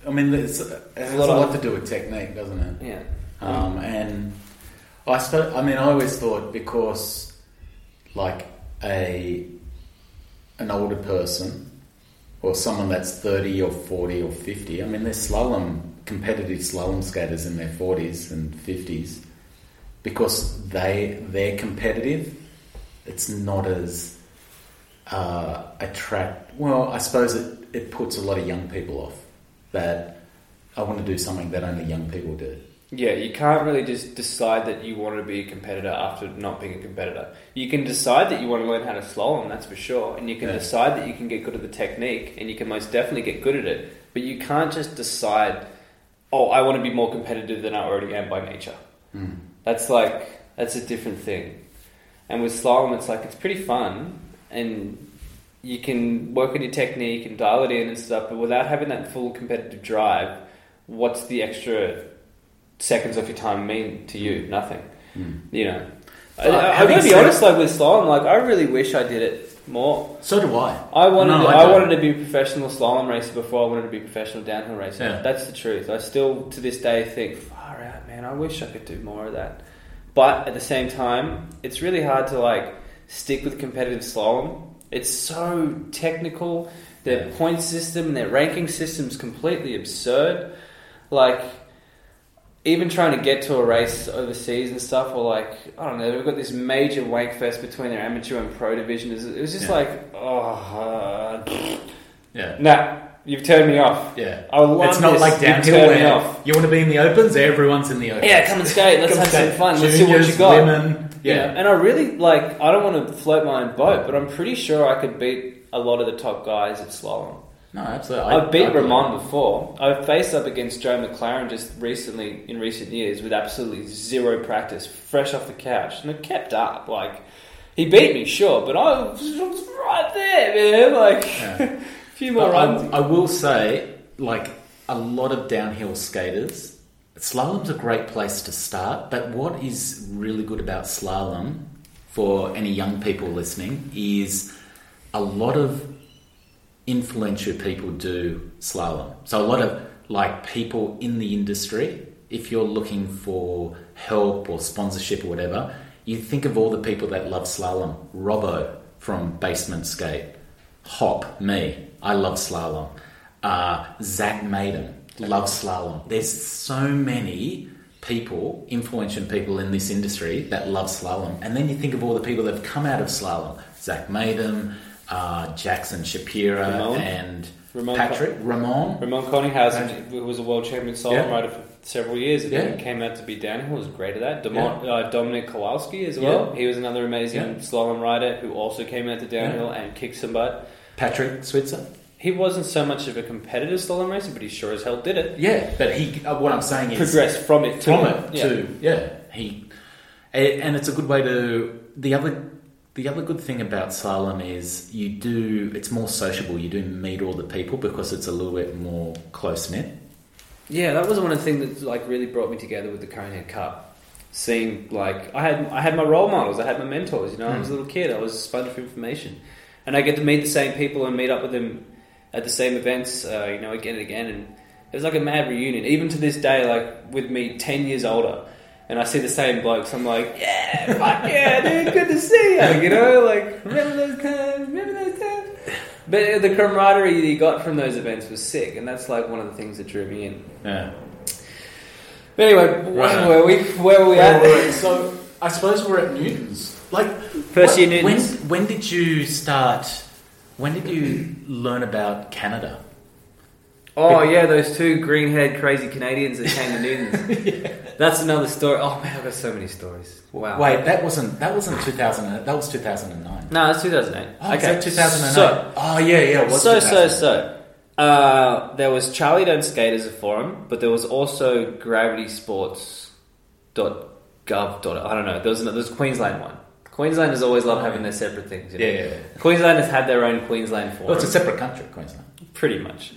I mean, it's, it has a lot lot, of- to do with technique, doesn't it? Yeah. Um, and I suppose, I mean, I always thought because, like, a an older person or someone that's thirty or forty or fifty. I mean, there's slalom competitive slalom skaters in their forties and fifties because they they're competitive. It's not as uh, attract. Well, I suppose it, it puts a lot of young people off. That I want to do something that only young people do. Yeah, you can't really just decide that you want to be a competitor after not being a competitor. You can decide that you want to learn how to slalom, that's for sure, and you can Yeah. decide that you can get good at the technique, and you can most definitely get good at it. But you can't just decide, oh, I want to be more competitive than I already am by nature. Mm. That's like that's a different thing. And with slalom, it's like it's pretty fun, and you can work on your technique and dial it in and stuff. But without having that full competitive drive, what's the extra seconds of your time mean to you? Nothing. Mm. You know. I, But I, I'm gonna be honest, like with slalom, like I really wish I did it more. So do I. I wanted No, to, I I, wanted to be a professional slalom racer before I wanted to be a professional downhill racer. Yeah. That's the truth. I still to this day think, far out, man. I wish I could do more of that. But at the same time, it's really hard to like stick with competitive slalom. It's so technical. Their Yeah. point system and their ranking system is completely absurd. Like even trying to get to a race overseas and stuff, or like I don't know, they've got this major wank fest between their amateur and pro division. It was- just Yeah. like, oh, uh, Yeah. nah, you've turned me off. Yeah. I love it's not this. like downhill me where off. you want to be in the opens, everyone's in the opens. Yeah, come and skate. Let's have skate. some fun. Let's see what you got. Women. You Yeah. and I really like. I don't want to float my own boat, but I'm pretty sure I could beat a lot of the top guys at slalom. No, absolutely. I've beat I- Ramon before. I've faced up against Joe McLaren just recently in recent years with absolutely zero practice, fresh off the couch, and I kept up. Like he beat me, sure, but I was right there, man. Like Yeah. *laughs* a few more But runs. I, I will say, like a lot of downhill skaters, slalom's a great place to start. But what is really good about slalom for any young people listening is a lot of influential people do slalom. So a lot of like people in the industry, if you're looking for help or sponsorship or whatever, you think of all the people that love slalom. Robbo from Basement Skate, Hop, me, I love slalom. Uh, Zach Maiden, love slalom. There's so many people, influential people in this industry that love slalom. And then you think of all the people that have come out of slalom. Zach Maiden, uh, Jackson Shapiro, Ramon? and Ramon Patrick, Ramon. Ramon Königshausen who was a world champion slalom Yeah. rider for several years, and Yeah. then came out to be downhill. Was great at that. Domon, uh, Dominic Kowalski as well. Yeah. He was another amazing Yeah. slalom rider who also came out to downhill and kicked some butt. Patrick Switzer. He wasn't so much of a competitive slalom racer, but he sure as hell did it. Yeah, but he. Uh, what I'm saying is Progressed from it to from it Yeah. to yeah he and it's a good way to the other the other good thing about slalom is you do it's more sociable you do meet all the people because it's a little bit more close knit Yeah, that was one of the things that like really brought me together with the Conehead Cup. Seeing like I had I had my role models, I had my mentors. You know, I was a little kid, I was a sponge for information, and I get to meet the same people and meet up with them at the same events. Uh, you know, again and again, and it was like a mad reunion. Even to this day, like with me ten years older, and I see the same blokes, I'm like, yeah, fuck *laughs* yeah, dude, good to see you. You know, like remember those times, remember those times. But the camaraderie that you got from those events was sick, and that's like one of the things that drew me in. yeah But anyway, Right. where were we? Where were we at? so I suppose we're at Newton's like First year when Newtons. when did you start when did you learn about Canada Oh yeah, those two green-haired crazy Canadians that came to Newton's. *laughs* That's another story. Oh man, I've got so many stories. Wow. wait that wasn't that wasn't 2000 that was 2009 no, it's 2008. oh, okay, that 2009 So, oh yeah yeah was so, so, so. Uh, there was Charlie Don't Skate as a forum, but there was also gravitysports.gov. I don't know. There was another, there's a Queensland one. Queenslanders always love having their separate things. You know? yeah, yeah, yeah. Queenslanders had their own Queensland forum. Well, it's a separate country, Queensland. pretty much.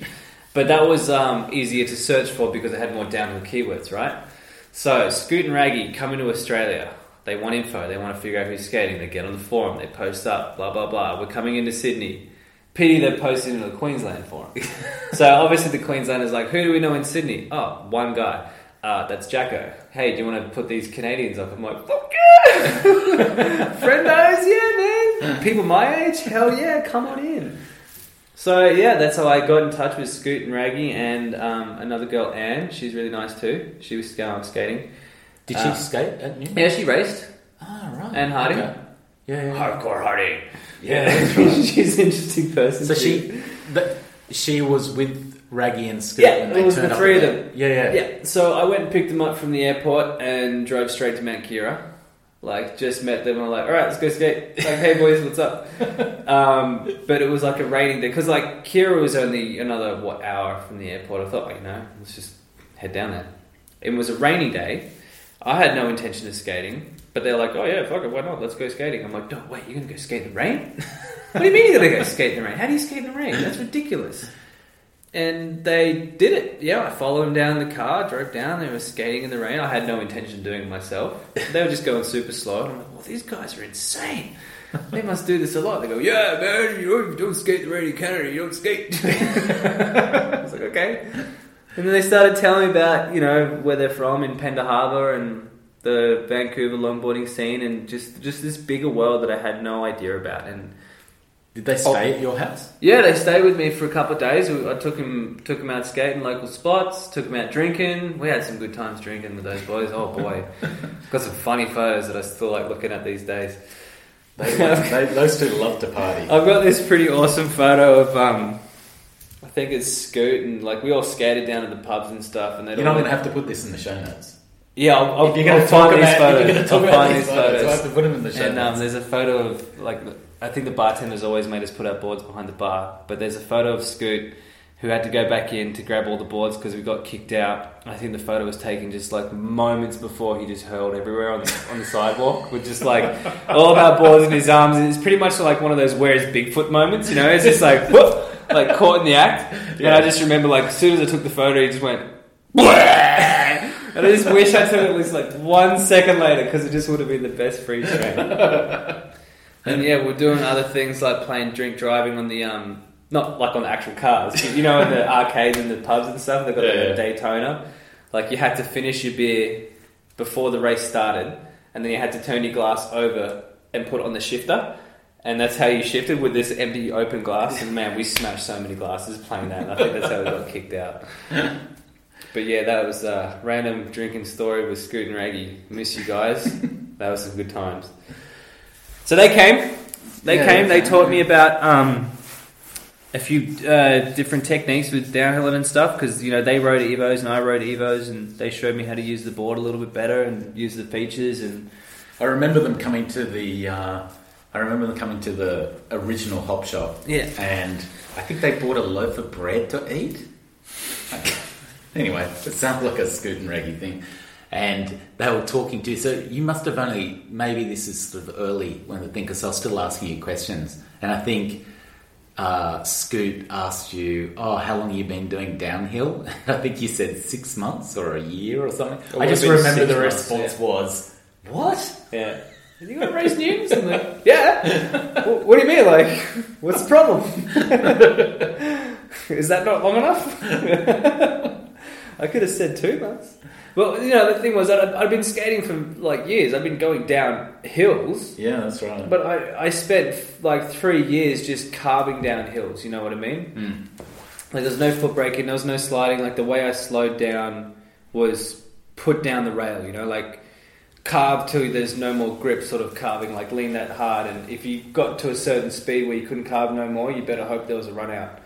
But that was um, easier to search for because it had more downhill keywords, right? So, Scoot and Raggy come into Australia. They want info. They want to figure out who's skating. They get on the forum. They post up. Blah blah blah. We're coming into Sydney. Pity they posted into the Queensland forum. *laughs* so obviously the Queenslanders like, who do we know in Sydney? Oh, one guy. Uh, that's Jacko. Hey, do you want to put these Canadians up? I'm like, fuck yeah! *laughs* Friendos, yeah, man. People my age, hell yeah, come on in. So yeah, that's how I got in touch with Scoot and Raggy and um, another girl, Anne. She's really nice too. She was um, skating. Did Uh, she skate at Newton? Yeah, she raced. Ah, right. And Harding? Okay. Yeah, yeah. Hardcore Harding. Yeah, *laughs* that's right. *laughs* she's an interesting person. So too. she, the, she was with Raggy and Scoot. Yeah, when it they was turned the up three of them. Yeah, yeah, Yeah, so I went and picked them up from the airport and drove straight to Mount Keira. Like, just met them and I'm like, all right, let's go skate. Like, hey boys, what's up? *laughs* Um, but it was like a raining day because like Keira was only another what hour from the airport. I thought, like, you know, let's just head down there. It was a rainy day. I had no intention of skating, but they're like, oh yeah, fuck it, why not? Let's go skating. I'm like, no, wait, you're gonna go skate in the rain? *laughs* what do you mean you're gonna go skate in the rain? How do you skate in the rain? That's ridiculous. And they did it. Yeah, I followed them down the car, drove down. They were skating in the rain. I had no intention of doing it myself. They were just going super slow. And I'm like, well, these guys are insane. They must do this a lot. They go, yeah, man, you don't, skate the rain in Canada. You don't skate. *laughs* I was like, okay. And then they started telling me about, you know, where they're from in Pender Harbour and the Vancouver longboarding scene and just just this bigger world that I had no idea about. And Did they stay at your house? yeah, they stayed with me for a couple of days. I took him took him out skating local spots, took him out drinking. We had some good times drinking with those boys. Oh boy, *laughs* got some funny photos that I still like looking at these days. They, they, those two love to party. I've got this pretty awesome photo of um, I think it's Scoot and like we all skated down to the pubs and stuff. And they You're not going to have to put this in the show notes. yeah, I'll, I'll, If you're going to talk about, these if photos. you're going to talk I'll about these these photos, photos. I have to put them in the show And um, there's a photo of like I think the bartenders always made us put our boards behind the bar, but there's a photo of Scoot who had to go back in to grab all the boards because we got kicked out. I think the photo was taken just like moments before he just hurled everywhere on the, on the sidewalk with just like all of our boards in his arms. It's pretty much like one of those where's Bigfoot moments, you know? It's just like whoop, like caught in the act. And I just remember like as soon as I took the photo, he just went. And I just wish I took it at least like one second later because it just would have been the best free frame. *laughs* and yeah, we're doing other things like playing drink driving on the um, not like on the actual cars. You know, in the *laughs* arcades and the pubs and stuff, they've got Yeah, yeah. a Daytona. Like you had to finish your beer before the race started, and then you had to turn your glass over and put it on the shifter. And that's how you shifted with this empty open glass. And man, we smashed so many glasses playing that. And I think that's how we got kicked out. But yeah, that was a random drinking story with Scoot and Reggie. Miss you guys. *laughs* that was some good times. So they came. They Yeah, came. they They came. taught me about um, a few uh, different techniques with downhilling and stuff because you know they rode Evos and I rode Evos and they showed me how to use the board a little bit better and use the features and I remember them coming to the. Uh, I remember them coming to the original hop shop, yeah. and I think they bought a loaf of bread to eat. *laughs* anyway, it sounds like a Scoot and Reggie thing. And they were talking to you. So you must have only, maybe this is sort of early when the thing, because I was still asking you questions. And I think uh, Scoot asked you, Oh, how long have you been doing downhill? *laughs* I think you said six months or a year or something. It I just remember the months, response was, What? Yeah. Have You got to race Newtons? I'm like, yeah. What do you mean? Like, what's the problem? *laughs* Is that not long enough? *laughs* I could have said two months. Well, you know, the thing was that I'd, I'd been skating for like years. I've been going down hills, Yeah, that's right. but I, I spent like three years just carving down hills. You know what I mean? Mm. Like, there's no foot braking, there was no sliding. Like, the way I slowed down was put down the rail, you know, like carve till there's no more grip, sort of carving, like lean that hard. And if you got to a certain speed where you couldn't carve no more, you better hope there was a run out.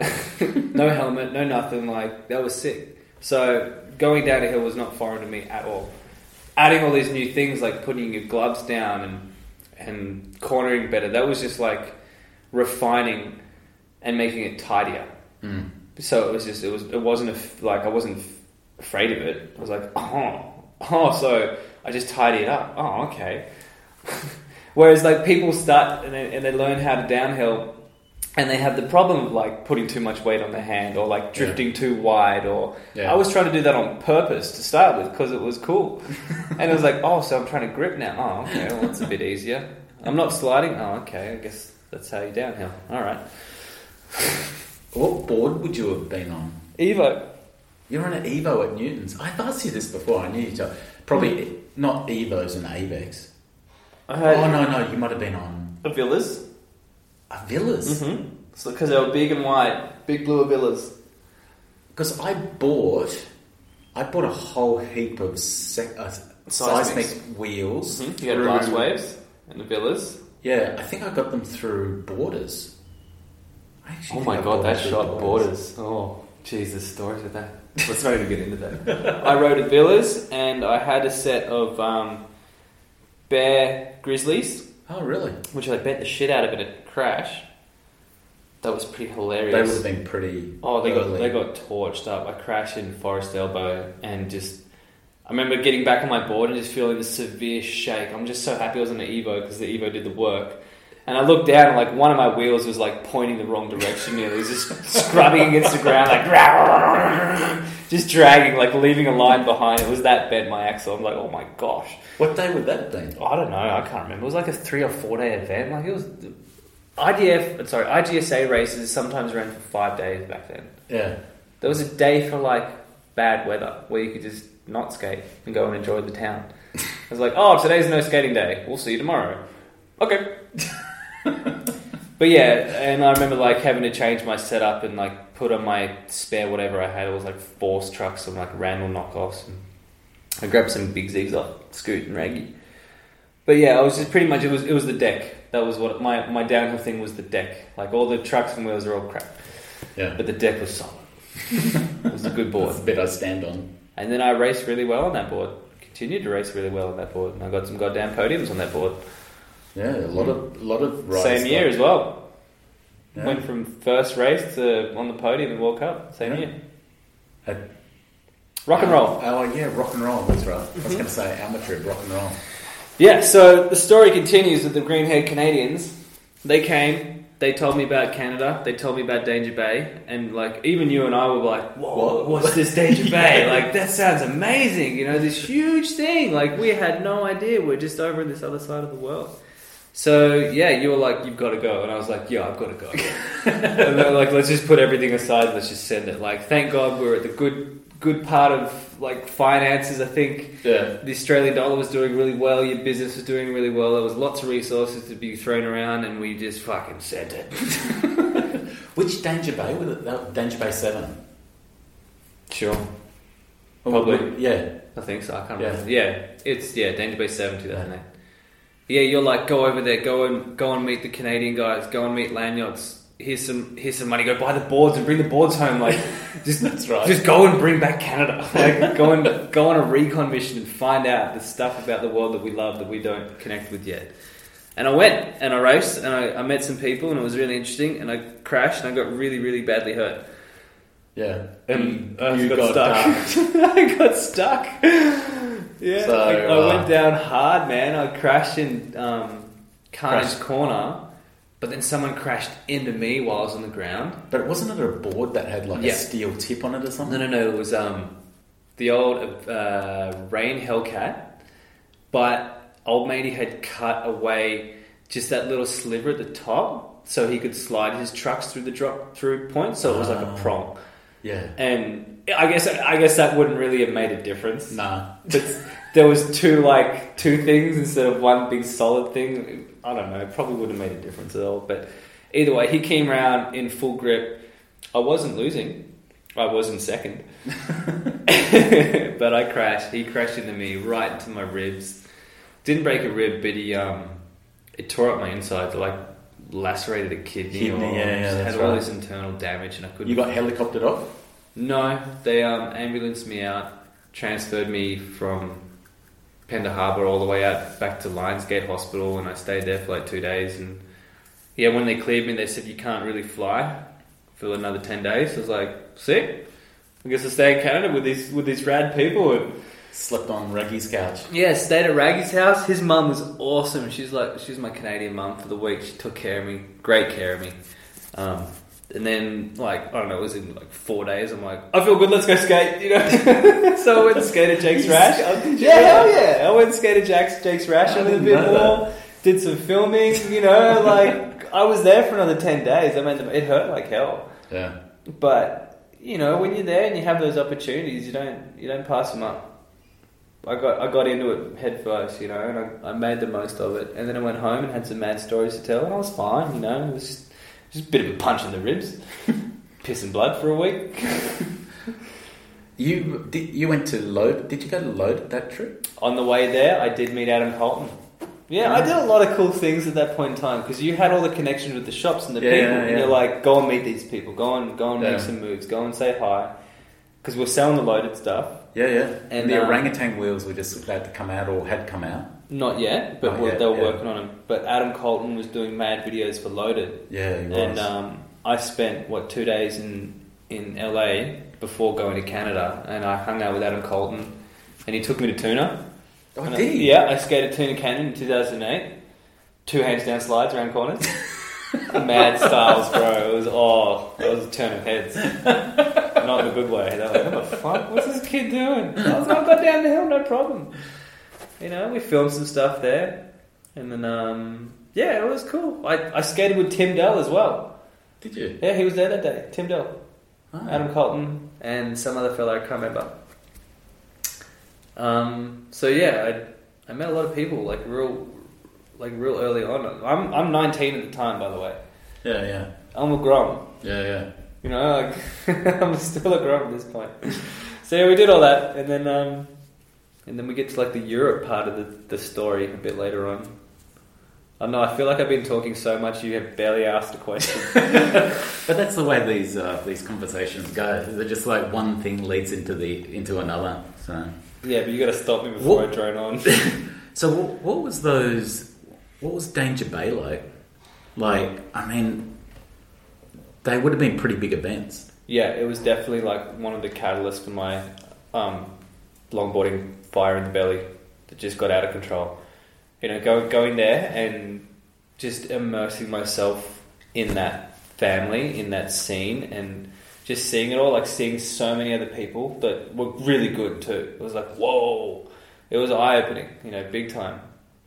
*laughs* no *laughs* helmet, no nothing. Like, that was sick. So, going down a hill was not foreign to me at all. Adding all these new things, like putting your gloves down and, and cornering better, that was just like refining and making it tidier. Mm. So it was just it was it wasn't a like I wasn't afraid of it. I was like, oh, oh, so I just tidy it up. Oh, okay. *laughs* Whereas like people start and they, and they learn how to downhill, and they have the problem of like putting too much weight on their hand or like drifting too wide. Or Yeah. I was trying to do that on purpose to start with because it was cool, *laughs* and it was like, oh, so I'm trying to grip now. Oh, okay, well that's a bit easier. I'm not sliding. Oh, okay. I guess that's how you downhill. All right. *laughs* What board would you have been on? Evo. You're on an Evo at Newton's. I've asked you this before. I knew you. Told. Probably not Evos and Avex. Oh no, no, you might have been on a villas. A Villas Mm-hmm. because they were big and white, big blue villas. because I bought. I bought a whole heap of sec, uh, seismic Seismics. wheels. Mm-hmm. You had blast waves and the villas. Yeah, I think I got them through Borders. I Oh my god, that shot borders. Oh, Jesus, stories with that. *laughs* Let's not even get into that. I rode a villas and I had a set of um, bear grizzlies, Oh really? which I bet the shit out of it at crash. That was pretty hilarious. They would have been pretty. Oh, they got they got torched up. I crashed in Forest Elbow and just. I remember getting back on my board and just feeling the severe shake. I'm just so happy I was on the Evo because the Evo did the work. And I looked down and like one of my wheels was like pointing the wrong direction. Know, it was just *laughs* scrubbing against the ground, like *laughs* just dragging, like leaving a line behind. It was that bent my axle. I'm like, oh my gosh. What day would that been? I don't know. I can't remember. It was like a three or four day event. Like it was IDF. Sorry, IGSA races sometimes ran for five days back then. Yeah. There was a day for like bad weather where you could just not skate and go and enjoy the town. I was like, oh, today's no skating day. We'll see you tomorrow. Okay. *laughs* but yeah, and I remember like having to change my setup and like put on my spare whatever I had. It was like Force trucks and like Randall knockoffs. And I grabbed some big Z's off Scoot and Raggy. But yeah, I was just pretty much it was it was the deck. That was what my my downhill thing was the deck. Like all the trucks and wheels are all crap, Yeah. but the deck was solid. *laughs* it was a good board. That's the bit I stand on. And then I raced really well on that board. Continued to race really well on that board, and I got some goddamn podiums on that board. Yeah, a lot of a lot of rides. Same year like- as well. Yeah. Went from first race to on the podium in World Cup. Same Yeah. year. At- Rock and roll. Oh, yeah, rock and roll. That's right. I was mm-hmm. going to say amateur rock and roll. Yeah. So the story continues with the Greenhead Canadians. They came. They told me about Canada. They told me about Danger Bay, and like even you and I were like, "Whoa, What? what's this Danger *laughs* Bay? Yeah. Like that sounds amazing! You know, this huge thing. Like we had no idea. We're just over in this other side of the world." So yeah, you were like, "You've got to go," and I was like, "Yeah, I've got to go." *laughs* and they're like, "Let's just put everything aside. Let's just send it." Like, thank God we're at the good good part of like finances. I think Yeah. the Australian dollar was doing really well. Your business was doing really well. There was lots of resources to be thrown around, and we just fucking sent it. *laughs* Which Danger Bay was it? Danger Bay 7. Sure, Oh, Probably. Yeah. I think so. I can't Yeah. remember. Yeah, it's yeah, Danger Bay Seven, two thousand eight. Yeah, you're like go over there, go and go and meet the Canadian guys, go and meet Landyachtz. Here's some here's some money. Go buy the boards and bring the boards home. Like *laughs* just That's right. Just go and bring back Canada. *laughs* Like go and go on a recon mission and find out the stuff about the world that we love that we don't connect with yet. And I went and I raced and I, I met some people and it was really interesting and I crashed and I got really really badly hurt. Yeah. Mm. And uh, You- I you got, got stuck. *laughs* I got stuck. Yeah, So, I, I uh, went down hard, man. I crashed in um, Carnage Crashed. Corner, but then someone crashed into me while I was on the ground. But it wasn't it a board that had like Yeah. a steel tip on it or something? no, no. No. It was um, the old uh, Rayne Hellcat, but old matey had cut away just that little sliver at the top, so he could slide his trucks through the drop through point. So it was like a Ah. prong. Yeah. And I guess I guess that wouldn't really have made a difference. Nah. But there was two like two things instead of one big solid thing. I don't know. It probably wouldn't have made a difference at all. But either way, he came around in full grip. I wasn't losing. I was in second, *laughs* but I crashed. He crashed into me right into my ribs. Didn't break a rib, but he um, it tore up my insides. Like lacerated a kidney, Kidney, or yeah, yeah, just that's had all right. this internal damage, and I couldn't. You got helicoptered off? No, they um, ambulanced me out, transferred me from Pender Harbour all the way out back to Lionsgate Hospital, and I stayed there for like two days. And yeah, when they cleared me, they said you can't really fly for another ten days. I was like, sick. I guess I stay in Canada with these with these rad people. And Slept on Raggy's couch. yeah, stayed at Raggy's house. His mum was awesome. She's like she was my Canadian mum for the week. She took care of me, great care of me. Um, and then like I don't know, it was in like four days. I'm like, I feel good. Let's go skate. You know. *laughs* so I went and skated Jake's *laughs* Rash. you Yeah, hell yeah. I went and skated Jake's Jake's Rash I a little bit more. Did some filming. You know, like *laughs* I was there for another ten days. I mean, it hurt like hell. Yeah. But you know, when you're there and you have those opportunities, you don't you don't pass them up. I got I got into it head first, you know, and I, I made the most of it. And then I went home and had some mad stories to tell, and I was fine, you know. It was just, just a bit of a punch in the ribs, *laughs* piss and blood for a week. You did, you went to Load. Did you go to Load that trip? On the way there, I did meet Adam Colton. Yeah, I did a lot of cool things at that point in time because you had all the connections with the shops and the Yeah, people, yeah, and you're like, go and meet these people, go and go and make some moves, go and say hi, because we're selling the loaded stuff. Yeah, yeah. And, the um, Orangatang wheels were just about to come out or had come out. Not yet, but Not we're- yet, they were yeah. working on them. But Adam Colton was doing mad videos for Loaded, Yeah, he was. and um, I spent what two days in in LA before going to Canada, and I hung out with Adam Colton, and he took me to Tuna. oh, And I- yeah, I skated Tuna Canyon in two thousand eight. two hands down slides around corners. *laughs* Mad styles, bro. It was oh, it was a turn of heads. Not in a good way. They're like, what the fuck? What's this kid doing? I was like, go down the hill, no problem. You know, we filmed some stuff there, and then um, yeah, it was cool. I, I skated with Tim Dell as well. Did you? Yeah, he was there that day. Tim Dell, Oh. Adam Colton, and some other fellow I can't remember. Um, so yeah, I, I met a lot of people like real, like real early on. I'm I'm 19 at the time, by the way. Yeah, yeah, I'm a grom. yeah, yeah. You know, like *laughs* I'm still a grom at this point. So yeah, we did all that, and then um, and then we get to like the Europe part of the, the story a bit later on. I know. I feel like I've been talking so much. You have barely asked a question. *laughs* *laughs* But that's the way these uh, these conversations go. They're just like one thing leads into the into another. So, yeah, but you got to stop me before What- I drone on. so what, what was those? What was Danger Bay like? Like, I mean, they would have been pretty big events. Yeah, it was definitely like one of the catalysts for my um, longboarding fire in the belly that just got out of control. You know, go, going there and just immersing myself in that family, in that scene, and just seeing it all, like seeing so many other people that were really good too. It was like, whoa! It was eye opening, you know, big time.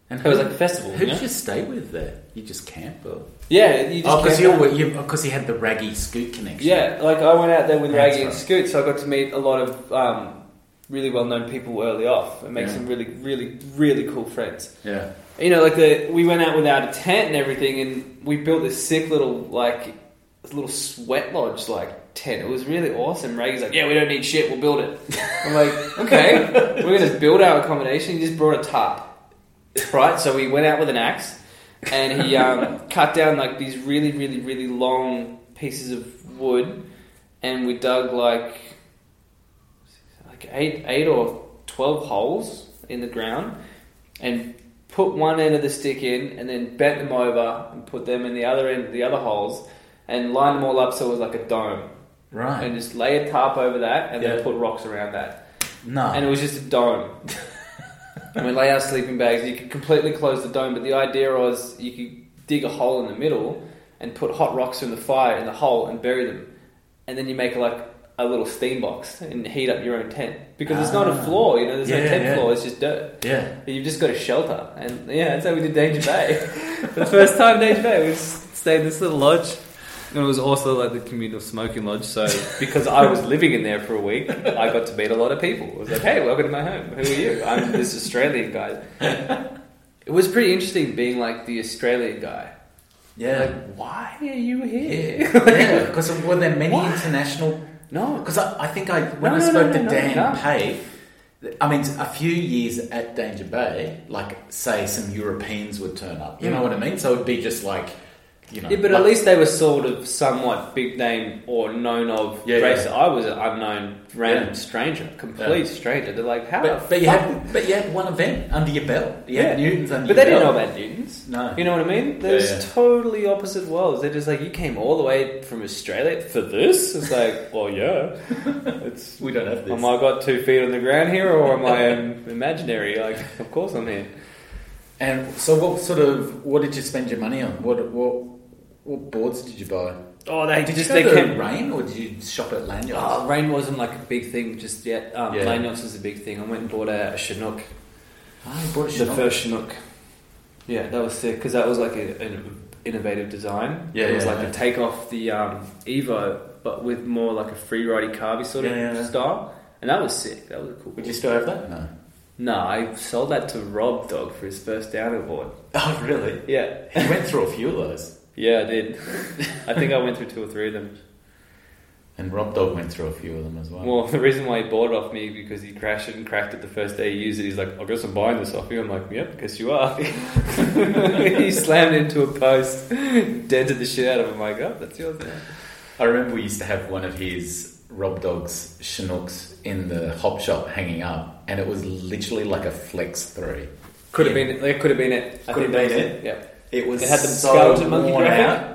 And It was like a festival, Who you did you stay with there? You just camp or? Yeah, you just Oh, because you because you had the raggy scoot connection. Yeah, like I went out there with That's Raggy and. Scoot, so I got to meet a lot of um, really well known people early off and make Yeah. some really, really, really cool friends. yeah. You know, like the we went out without a tent and everything, and we built this sick little like this little sweat lodge like tent. It was really awesome. Raggy's like, "Yeah, we don't need shit. We'll build it." I'm like, "Okay, *laughs* we're gonna build our accommodation." He just brought a tarp, *laughs* right? So we went out with an axe, and he um, *laughs* cut down like these really, really, really long pieces of wood, and we dug like like eight, eight or twelve holes in the ground, and put one end of the stick in, and then bent them over and put them in the other end, the other holes, and lined them all up so it was like a dome, Right. and just lay a tarp over that, and Yeah. then put rocks around that, no. and it was just a dome. *laughs* and we lay our sleeping bags. You could completely close the dome, but the idea was you could dig a hole in the middle and put hot rocks in the fire in the hole and bury them, and then you make like a little steam box and heat up your own tent because it's not a Ah. floor. You know, there's Yeah, no tent yeah. floor. It's just dirt. yeah. You've just got a shelter, and yeah, that's how we did Danger Bay. For *laughs* *laughs* the first time, Danger Bay, we stayed in this little lodge. And it was also like the communal smoking lodge, so *laughs* because I was living in there for a week, I got to meet a lot of people. It was like, hey, welcome to my home. Who are you? I'm this Australian guy. It was pretty interesting being like the Australian guy. Yeah. Like, why are you here? yeah, *laughs* because were there many What? international? No, Because I, I think I when No, I spoke no, to no, no, Dan. Pay, I mean a few years at Danger Bay, like say some Europeans would turn up. You know Mm. what I mean? So it'd be just like, you know, Yeah, but like- at least they were sort of somewhat big name or known of Yeah, race. yeah. I was an unknown random Yeah. stranger, complete stranger. They're like, how? But, but you fuck? had but you had one event under your belt. You had Yeah. Newtons under But your they didn't know about Newtons. No. You know what I mean? There's yeah. totally opposite worlds. They're just like, you came all the way from Australia for this? It's like, *laughs* well, yeah. It's, We don't have this. am I got two feet on the ground here or am I um, *laughs* imaginary? Like, of course I'm here. And so, what sort of what did you spend your money on? What what what boards did you buy? Oh, they Did just, you they go to came. Rayne or did you shop at Landyachtz? Oh, Rayne wasn't like a big thing just yet. Um, Yeah. Landyachtz was a big thing. I went and bought a, a Chinook. Oh, you bought a The Chinook. first Chinook. Yeah, that was sick because that was like a, an innovative design. Yeah, it was yeah, like yeah. a take off the um, Evo, but with more like a free ridey carby sort of Yeah, yeah, yeah. style, and that was sick. That was a cool. Would you still have that? No. No, I sold that to Rob Dog for his first downhill board. Oh, really? Yeah, He went through a few of those. Yeah, I did. I think I went through two or three of them. And Rob Dog went through a few of them as well. Well, the reason why he bought it off me because he crashed it and cracked it the first day he used it. He's like, "I guess I'm buying this off you." I'm like, "Yep, guess you are." *laughs* he slammed into a post, dented the shit out of him. I'm like, "Oh, that's yours now." I remember we used to have one of his Rob Dog's Chinooks in the hop shop hanging up, and it was literally like a Flex 3. Could have Yeah. been. It could have been it. I Could think have that been was Yeah. It was It had the so skeleton monkey worn graphic? out.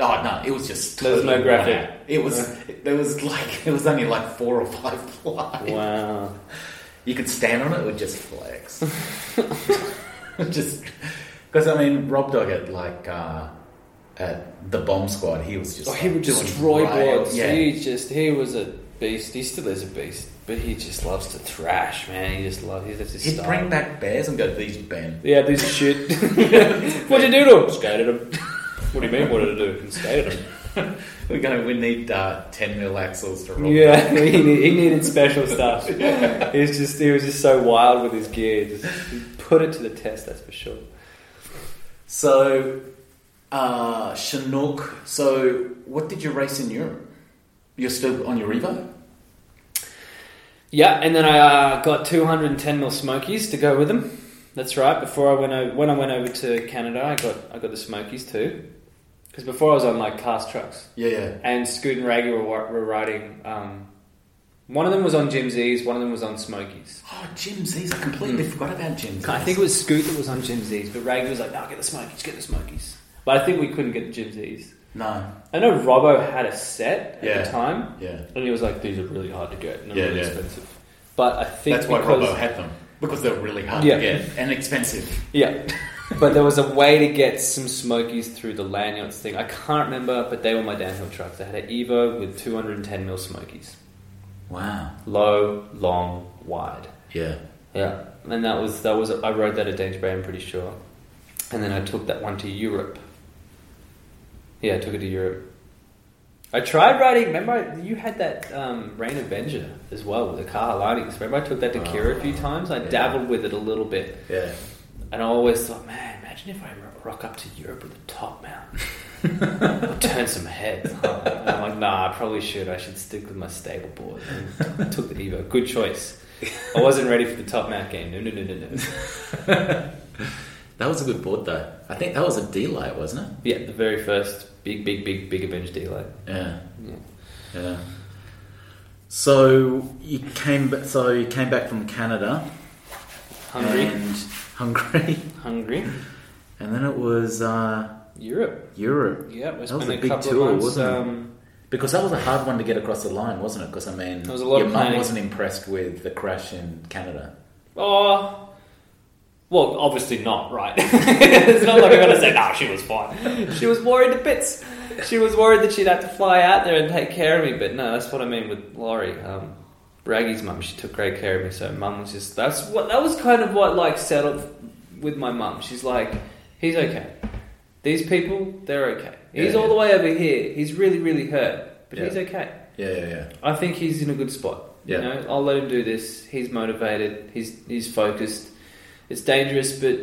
Oh no, it was just There was no totally worn graphic. out. It was there was like *laughs* it was only like four or five ply. Wow. You could stand on it, it would just flex. *laughs* just Because I mean, Rob Dog at like uh, at the Bomb Squad, he was just Oh, he would destroy boards. Yeah, He just he was a beast. He still is a beast, but he just loves to thrash, man. He just loves. He, that's his he'd bring back bears and go, "These Ben." Yeah, these are shit. *laughs* What'd you do to him? Skated him. What do you mean? What did I do? Skated him. *laughs* We're going. We need uh, ten mil axles to roll. Yeah, *laughs* he, need- he needed special stuff. He was just he was just so wild with his gear. Just he put it to the test. That's for sure. So, uh, Chinook. So, what did you race in Europe? You're still on your Evo. Yeah, and then I uh, got 210 mil Smokies to go with them. That's right. Before I went over, when I went over to Canada, I got I got the Smokies too. Because before I was on like cast trucks, Yeah, yeah. and Scoot and Raggy were, were riding. Um, one of them was on Jim Z's, one of them was on Smokies. Oh, Jim Z's. I completely forgot about Jim Z's. I think it was Scoot that was on Jim Z's, but Raggy was like, "No, get the Smokies, get the Smokies." But I think we couldn't get the Jim Z's. No. I know Robbo had a set at Yeah. the time, Yeah. and he was like, "These are really hard to get and they're Yeah, really yeah. expensive." But I think That's why because Robbo had them because they're really hard Yeah. to get and expensive. Yeah. *laughs* but there was a way to get some Smokies through the Landyachtz thing. I can't remember, but they were my downhill trucks. I had an Evo with 210 mil Smokies. Wow. Low, long, wide. Yeah. Yeah. And that was, that was, I rode that at Danger Bay, I'm pretty sure. And then I took that one to Europe. Yeah, I took it to Europe. I tried riding, remember I, you had that um, Rayne Avenger as well with the car linings. Remember I took that to Oh, Keira a few times? I yeah. dabbled with it a little bit. Yeah. And I always thought, man, imagine if I rock up to Europe with a top mount. *laughs* I'll turn some heads. huh? And I'm like, nah, I probably should. I should stick with my stable board. I took the Evo. Good choice. I wasn't ready for the top mount game. No, no, no, no, no. *laughs* That was a good board though. I think that was a D light, wasn't it? Yeah, the very first big, big, big, big Avenge delay. Yeah. Yeah. Yeah. So you came. So you came back from Canada. Hungry. And *laughs* Hungary. Hungry. And then it was uh, Europe. Europe. Yeah, That was a a, big couple tour, of months. wasn't it? um, Because that was a hard one to get across the line, wasn't it? Because I mean, There was a lot your mum wasn't impressed with the crash in Canada. Oh, well, obviously not, right? *laughs* it's not like I'm going to say, no, she was fine. She was worried to bits. She was worried that she'd have to fly out there and take care of me, but no, that's what I mean with Laurie. Um, Raggy's mum, she took great care of me, so mum was just, that's what, that was kind of what, like, settled with my mum. She's like, he's okay. These people, they're okay. He's Yeah, all yeah. the way over here. He's really, really hurt, but Yeah. he's okay. Yeah, yeah, yeah. I think he's in a good spot. Yeah. You know, I'll let him do this. He's motivated. He's he's focused. It's dangerous, but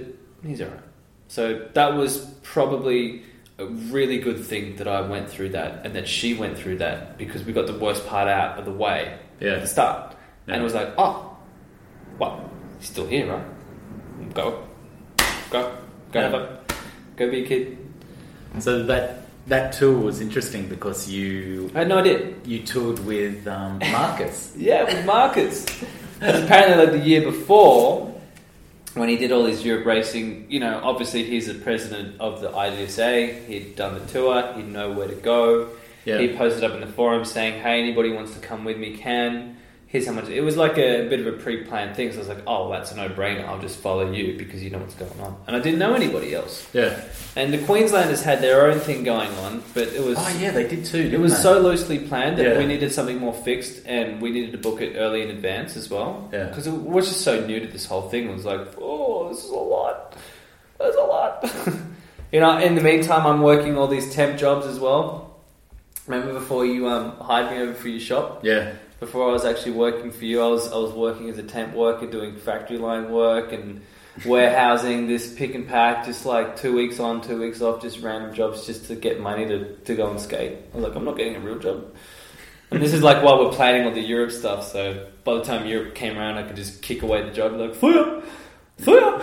he's alright. So that was probably a really good thing that I went through that, and that she went through that because we got the worst part out of the way at the start, Yeah. and it was like, oh, what? He's still here, right? Go, go, go, Yeah. have a, go be a kid. So that that tour was interesting because you I had no idea. you toured with um, Marcus. *laughs* Yeah, with Marcus. Apparently, like the year before, when he did all his Europe racing, you know, obviously he's the president of the IGSA. He'd done the tour. He'd know where to go. Yeah. He posted up in the forum saying, "Hey, anybody wants to come with me can." Here's how much. It was like a, bit of a pre-planned thing. So I was like, "Oh, that's a no-brainer. I'll just follow you because you know what's going on." And I didn't know anybody else. yeah. And the Queenslanders had their own thing going on, but it was Oh yeah, they did too. it was they? so loosely planned that Yeah. we needed something more fixed, and we needed to book it early in advance as well. Yeah. because it was just so new to this whole thing. It was like, oh, this is a lot. That's a lot. *laughs* you know. In the meantime, I'm working all these temp jobs as well. Remember before you um, hired me over for your shop? Yeah. Before I was actually working for you, I was I was working as a temp worker, doing factory line work and warehousing, this pick and pack, just like two weeks on, two weeks off, just random jobs just to get money to, to go and skate. I was like, I'm not getting a real job. And this is like while we're planning all the Europe stuff, so by the time Europe came around, I could just kick away the job, like, fire! Fire!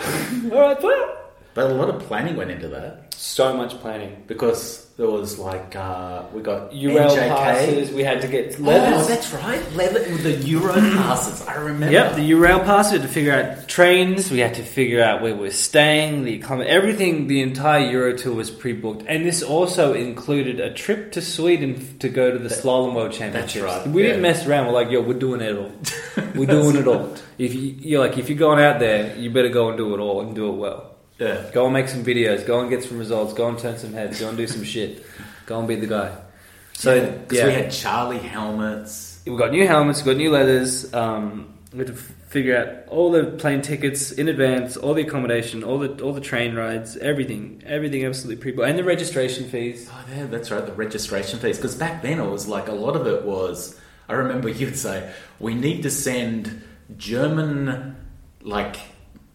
Alright, fire! But a lot of planning went into that So much planning. because there was like uh, we got Eurail NJK. passes, we had to get Oh, that's right. Leather with the Euro *clears throat* passes. I remember. Yep, the Eurail pass. We had to figure out trains. We had to figure out where we're staying. The everything. The entire Euro tour was pre-booked, and this also included a trip to Sweden to go to the Slalom World Championships. That's right, We didn't mess around. We're like, yo, we're doing it all. *laughs* We're doing it all. If you, you're like, if you're going out there, you better go and do it all and do it well. Yeah. Go and make some videos. Go and get some results. Go and turn some heads. Go and do some shit. Go and be the guy. So So, yeah, we had Charlie helmets. we got new helmets. We got new leathers. Um, we had to figure out all the plane tickets in advance, all the accommodation, all the all the train rides, everything, everything absolutely pre and the registration fees. Oh, yeah, that's right, the registration fees. Because back then it was like a lot of it was. I remember *laughs* you'd say, we need to send German, like,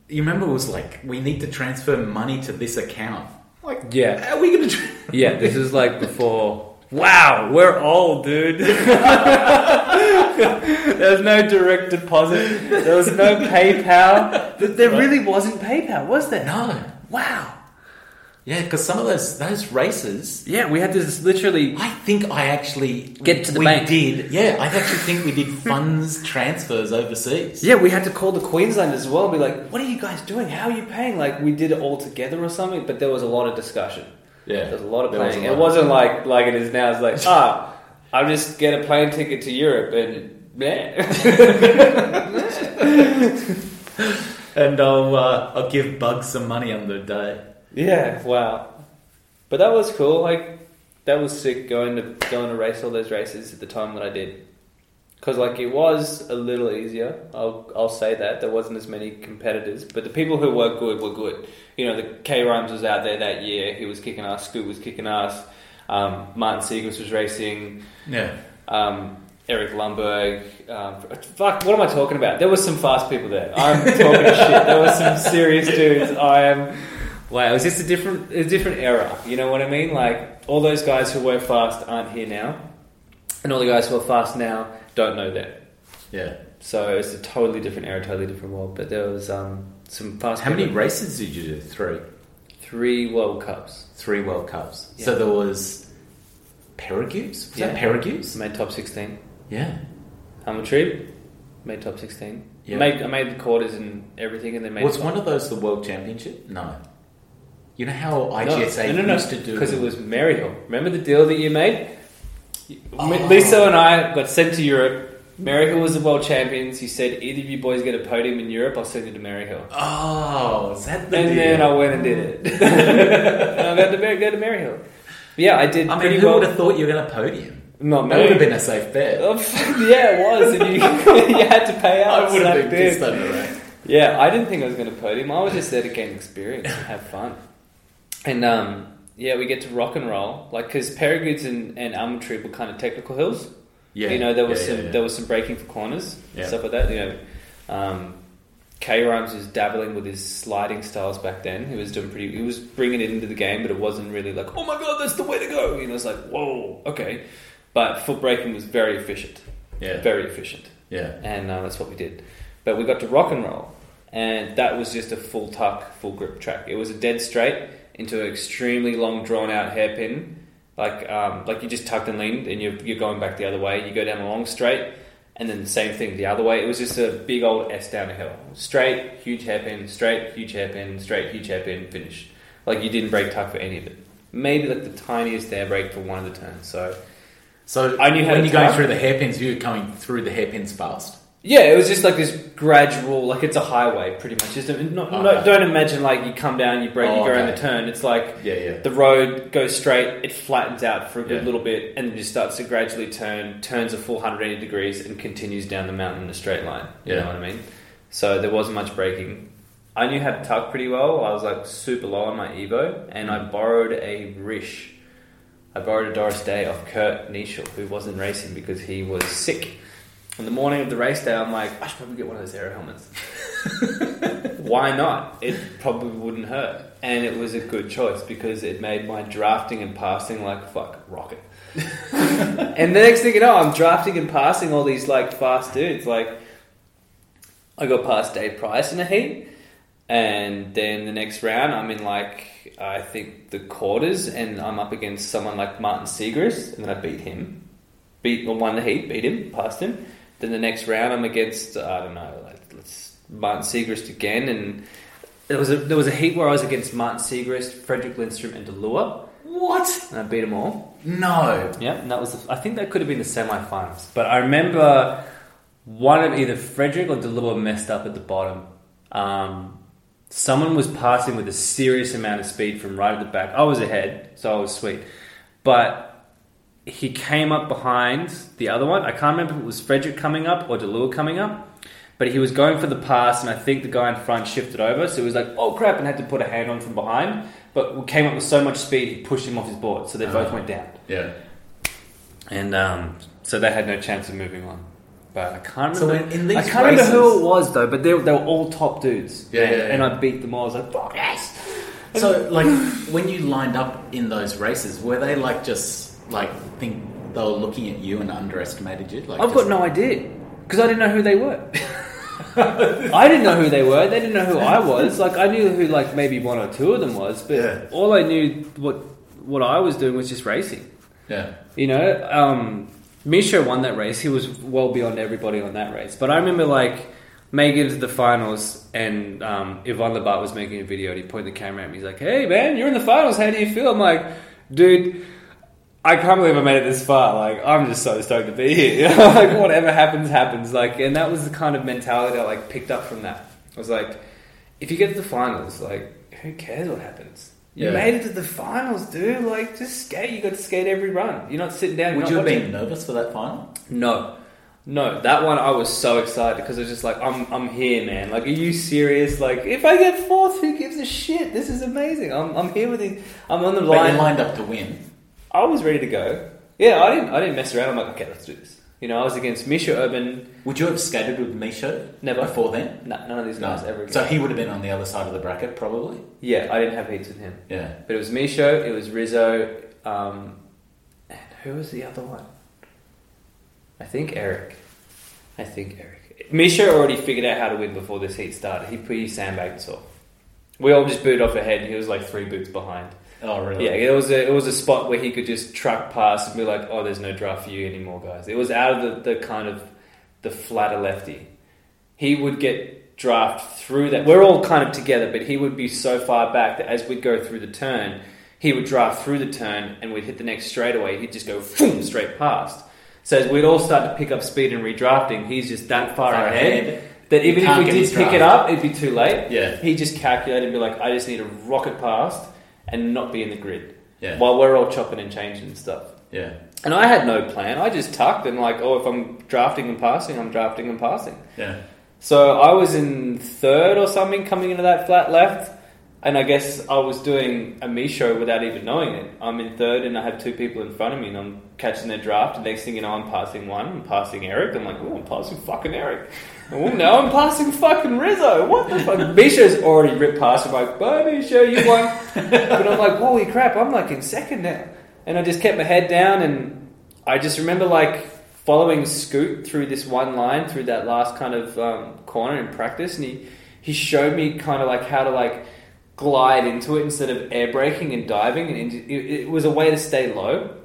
you remember it was like, we need to transfer money to this account. Like, Yeah. are we to. Tra- *laughs* Yeah, this is like before. Wow, we're old, dude. *laughs* there was no direct deposit. There was no PayPal. There- There really wasn't PayPal, was there? no. Wow. Yeah, because some of those those races, Yeah, we had to just literally. I think I actually Get to the we bank. did. Yeah, I actually think we did funds *laughs* transfers overseas. Yeah, we had to call the Queenslanders as well and be like, what are you guys doing? How are you paying? Like, we did it all together or something, but there was a lot of discussion. yeah. There was a lot of There was lot It wasn't like like it is now. It's like, ah, I'll just get a plane ticket to Europe and. Yeah. *laughs* and I'll uh, I'll give Bugs some money on the day. Yeah, wow. But that was cool. Like that was sick going to going to race all those races at the time that I did. Cuz like it was a little easier. I'll I'll say that. There wasn't as many competitors, but the people who were good were good. You know, the K Rhymes was out there that year. He was kicking ass. Scoot was kicking ass. Um, Martin Siegrist was racing. Yeah. Um, Eric Lundberg. Um, fuck, what am I talking about? There was some fast people there. I'm talking *laughs* shit. There was some serious dudes. I am. Wow, it was just a different, a different era. You know what I mean? Like all those guys who were fast aren't here now, and all the guys who are fast now don't know that. Yeah. So it's a totally different era, totally different world. But there was um, some fast. How many races did you do? Three. Three World Cups. Three World Cups. Yeah. So there was Peyragudes? Was that Yeah. Peyragudes? Made top sixteen. Yeah. Helmetry made top sixteen. Yeah. Made, I made the quarters and everything, and then made. Was one of those the World Championship? No. You know how IGSA no, no, no, used to do because it was Maryhill. Remember the deal that you made? Oh. Lisa and I got sent to Europe. Maryhill was the world champions. He said, "Either of you boys get a podium in Europe, I'll send you to Maryhill." Oh, is that the And deal? then I went and did it. *laughs* and I got to go to Maryhill. But yeah, I did I mean, who well. would have thought you were going to podium? Not That would have been a safe bet. Oh, yeah, it was. And you, *laughs* you had to pay out. I would have been pissed over that. Yeah, I didn't think I was going to podium. I was just there to gain experience and have fun. And um, yeah, we get to rock and roll, like because Peyragudes and, and Almond were kind of technical hills. Yeah. you know there was yeah, some yeah, there was some braking for corners Yeah. stuff like that. You know, um, K Rhymes was dabbling with his sliding styles back then. He was doing pretty. He was bringing it into the game, but it wasn't really like, oh my god, that's the way to go. You know, it's like, whoa, okay. But foot braking was very efficient, Yeah. very efficient Yeah. and uh, that's what we did. But we got to rock and roll, and that was just a full tuck, full grip track. It was a dead straight into an extremely long, drawn out hairpin, like um, like you just tucked and leaned, and you're, you're going back the other way. You go down a long straight, and then the same thing the other way. It was just a big old S down a hill, straight, huge hairpin, straight, huge hairpin, straight, huge hairpin, finish. Like you didn't break tuck for any of it. Maybe like the tiniest air brake for one of the turns. So So I knew how when you're going through the hairpins, you're going through the hairpins fast. Yeah, it was just like this gradual, like it's a highway, pretty much. Just not, Okay. no, don't imagine like you come down, you break, you Oh, go around the turn. It's like Yeah, yeah. the road goes straight, it flattens out for a good Yeah. little bit, and then just starts to gradually turn, turns a full 180 degrees, and continues down the mountain in a straight line. You Yeah. know what I mean? So there wasn't much braking. I knew how to tuck pretty well. I was like super low on my Evo, and I borrowed a Rish. I borrowed a Doris Day off Kurt Nischel, who wasn't racing because he was sick. On the morning of the race day, I'm like, I should probably get one of those aero helmets. *laughs* Why not? It probably wouldn't hurt. And it was a good choice because it made my drafting and passing like fuck rocket. *laughs* and the next thing you know, I'm drafting and passing all these like fast dudes. Like I got past Dave Price in a heat, and then the next round I'm in like I think the quarters, and I'm up against someone like Martin Siegrist, and then I beat him, beat or won the heat, beat him, passed him. Then the next round I'm against I don't know, like let's Martin Siegrist again, and there was a there was a heat where I was against Martin Siegrist, Frederick Lindstrom, and Delua, What? and I beat them all. No. Yeah, and that was. The, I think that could have been the semi-finals, but I remember one of either Frederick or Delua messed up at the bottom. Um, someone was passing with a serious amount of speed from right at the back. I was ahead, so I was sweet. But he came up behind the other one. I can't remember if it was Frederick coming up or Delua coming up. But he was going for the pass, and I think the guy in front shifted over. So he was like, oh crap, and had to put a hand on from behind. But we came up with so much speed, he pushed him off his board. So they both Ah. went down. Yeah. And um, so they had no chance of moving on. But I can't So remember. in- in these I can't remember who it was though. But they, they were all top dudes. Yeah, and, yeah, yeah. and I beat them all. I was like, fuck yes. So, like, when you lined up in those races, were they like just like think they were looking at you and underestimated you? Like, I've got no idea because I didn't know who they were. *laughs* I didn't know who they were. They didn't know who I was. Like I knew who like maybe one or two of them was, but Yeah. all I knew what what I was doing was just racing. Yeah. You know, um, Mischo won that race. He was well beyond everybody on that race. But I remember like making it to the finals, and um, Yvonne Labat was making a video. and He pointed the camera at me. He's like, "Hey man, you're in the finals. How do you feel?" I'm like, "Dude." I can't believe I made it this far. Like, I'm just so stoked to be here. *laughs* Like, whatever happens, happens. Like, and that was the kind of mentality I like picked up from that. I was like, if you get to the finals, like, who cares what happens? You Yeah. made it to the finals, dude. Like, just skate. You got to skate every run. You're not sitting down. Would you have watching. been nervous for that final? No, no. That one I was so excited because I was just like, I'm, I'm here, man. Like, are you serious? Like, if I get fourth, who gives a shit? This is amazing. I'm, I'm here with the. I'm on the But line. lined up to win. I was ready to go. Yeah, I didn't. I didn't mess around. I'm like, okay, let's do this. You know, I was against Mischo Erban. Would you have skated with Mischo Never. before then? No, none of these No. guys ever. So he would have been on the other side of the bracket, probably. yeah, I didn't have heats with him. Yeah. But it was Mischo. It was Rizzo. Um, and who was the other one? I think Eric. I think Eric. Mischo already figured out how to win before this heat started. He he sandbagged us all. We all just booted off ahead. and He was like three boots behind. Oh, really? Yeah, it was a it was a spot where he could just truck past and be like, "Oh, there's no draft for you anymore, guys." It was out of the, the kind of the flatter lefty. He would get draft through that. We're all kind of together, but he would be so far back that as we'd go through the turn, he would draft through the turn, and we'd hit the next straightaway. He'd just go boom, straight past. So as we'd all start to pick up speed and redrafting, he's just that far, Far ahead, ahead. that even if we did pick draft. it up, it'd be too late. Yeah. He just calculated and be like, I just need to rocket past and not be in the grid. Yeah. While we're all chopping and changing and stuff. Yeah. And I had no plan. I just tucked and like, oh, if I'm drafting and passing, I'm drafting and passing. Yeah. So I was in third or something coming into that flat left. And I guess I was doing a me show without even knowing it. I'm in third and I have two people in front of me and I'm catching their draft. And next thing you know, I'm passing one, I'm passing Eric. I'm like, oh, I'm passing fucking Eric. Oh, now I'm passing fucking Rizzo. What the fuck? Mischo's already ripped past. I'm like, bye, Misha, you won. *laughs* but I'm like, holy crap, I'm like in second now. And I just kept my head down and I just remember like following Scoot through this one line through that last kind of um, corner in practice, and he he showed me kind of like how to like glide into it instead of air braking and diving, and it, it was a way to stay low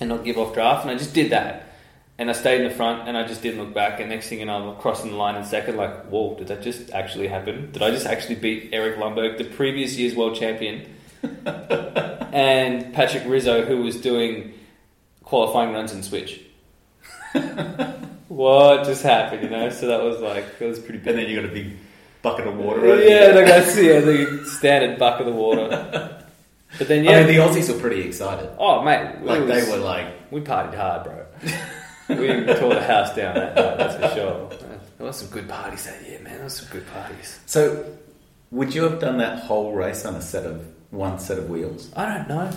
and not give off draft, and I just did that. And I stayed in the front, and I just didn't look back. And next thing you know, I'm crossing the line in second. Like, whoa, did that just actually happen? Did I just actually beat Eric Lundberg, the previous year's world champion, *laughs* and Patrick Rizzo, who was doing qualifying runs in switch? *laughs* what just happened? You know, so that was like it was pretty And then you got a big bucket of water. over Yeah, like that's *laughs* yeah, the standard bucket of water. But then yeah, I mean, the Aussies were pretty excited. oh mate, Like, they were like, We partied hard, bro. we tore the house down that night, that's for sure. There was some good parties that year, man. There was some good parties. so would you have done that whole race on a set of one set of wheels? I don't know.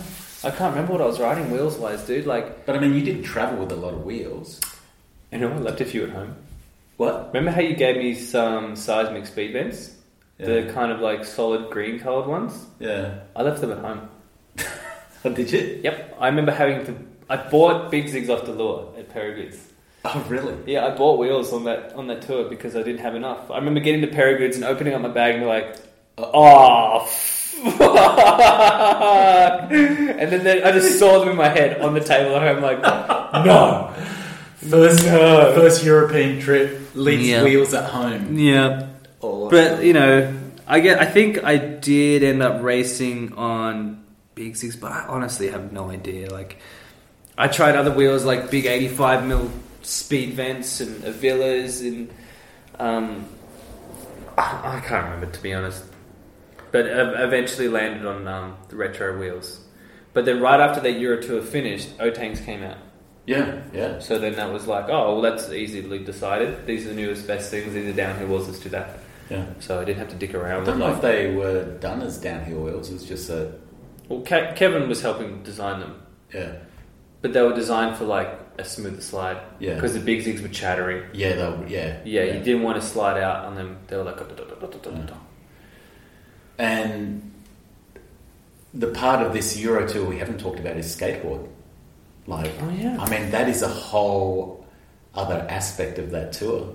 I can't remember what I was riding wheels wise, dude. Like, But I mean, you did travel with a lot of wheels. you know, I left a few at home. What? Remember how you gave me some seismic speed vents? The kind of like solid green coloured ones? Yeah. I left them at home. Oh, *laughs* did you? Yep. I remember having to. I bought Big Zigs off the lure at Peyragudes. Oh, really? Yeah, I bought wheels on that on that tour because I didn't have enough. I remember getting to Peyragudes and opening up my bag and be like, "Oh, fuck!" *laughs* and then, then I just saw them in my head on the table at home, like, *laughs* "No, First, No. first European trip, leaves Yeah. wheels at home. yeah." Awesome. But you know, I get. I think I did end up racing on Big Six, but I honestly have no idea. Like, I tried other wheels like big eighty-five mil speed vents and Avillas and um, I, I can't remember to be honest. but ev- eventually landed on um, the retro wheels. But then right after that Euro tour finished, O-Tanks came out. Yeah, yeah. So then that was like, oh, well, that's easily decided. These are the newest, best things. These are downhill wheels. Let's do that. Yeah. So I didn't have to dick around with don't know like, if they were done as downhill wheels. It was just a Well, Ke- Kevin was helping design them, yeah, but they were designed for like a smoother slide yeah, because the big zigs were chattering. yeah. They were, yeah, Yeah, you didn't want to slide out on them. They were like, mm. And the part of this Euro tour we haven't talked about is skateboard. Like, oh yeah, I mean, that is a whole other aspect of that tour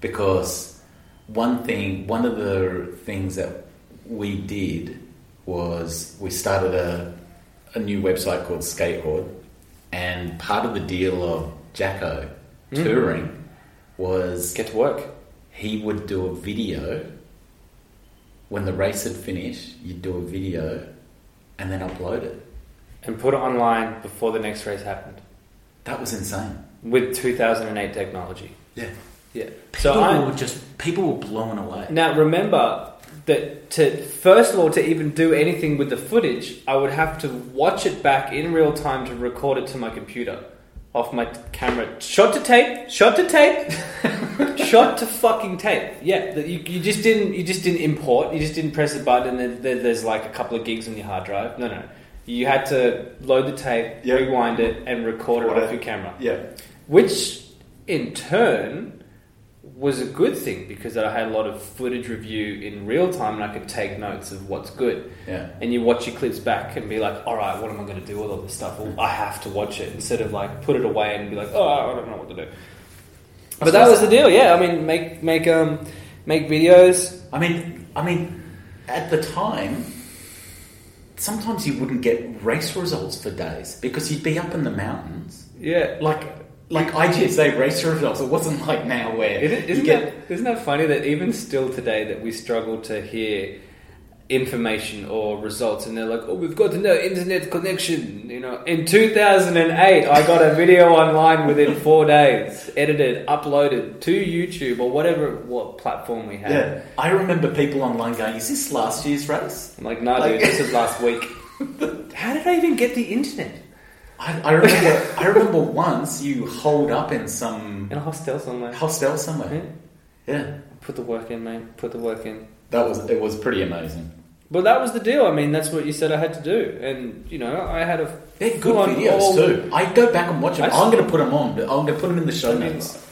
because one thing, one of the things that we did was we started a, a new website called Skateboard, and part of the deal of Jacko Mm. touring was get to work. he would do a video when the race had finished. You'd do a video and then upload it. And put it online before the next race happened That was insane. with 2008 technology. Yeah. Yeah. People So I were just people were blown away. now remember that to first of all to even do anything with the footage, I would have to watch it back in real time to record it to my computer off my t- camera. Shot to tape. Shot to tape. *laughs* shot to fucking tape. Yeah, that you, you just didn't you just didn't import. You just didn't press the button and then there, there's like a couple of gigs on your hard drive. No, no. You had to load the tape, Yeah. rewind it, and record it Record off it. your camera. Yeah. Which, in turn, was a good thing because I had a lot of footage review in real time and I could take notes of what's good. Yeah. And you watch your clips back and be like, all right, what am I going to do with all this stuff? Well, I have to watch it instead of like put it away and be like, oh, I don't know what to do. But that was the deal, yeah. I mean, make make um make videos. I mean, I mean, at the time, sometimes you wouldn't get race results for days because you'd be up in the mountains. Yeah, Like, like IGSA race results. It wasn't like now where Isn't, isn't, get. that, isn't that funny that even still today that we struggle to hear information or results and they're like, oh, we've got to know internet connection. You know, in 2008, I got a video online within four days, edited, uploaded to YouTube or whatever what platform we had. Yeah, I remember people online going, "Is this last year's race?" I'm like, no, Like- dude, this is last week. *laughs* How did I even get the internet I, I remember. I remember once you holed up in some in a hostel somewhere? hostel somewhere. Yeah. Yeah, Put the work in, mate. Put the work in. that was it. Was pretty amazing. But that was the deal. I mean, that's what you said I had to do, and you know, I had a They're good videos too. I go back and watch them. I'm going to put them on. I'm going to put them in the show I mean, notes.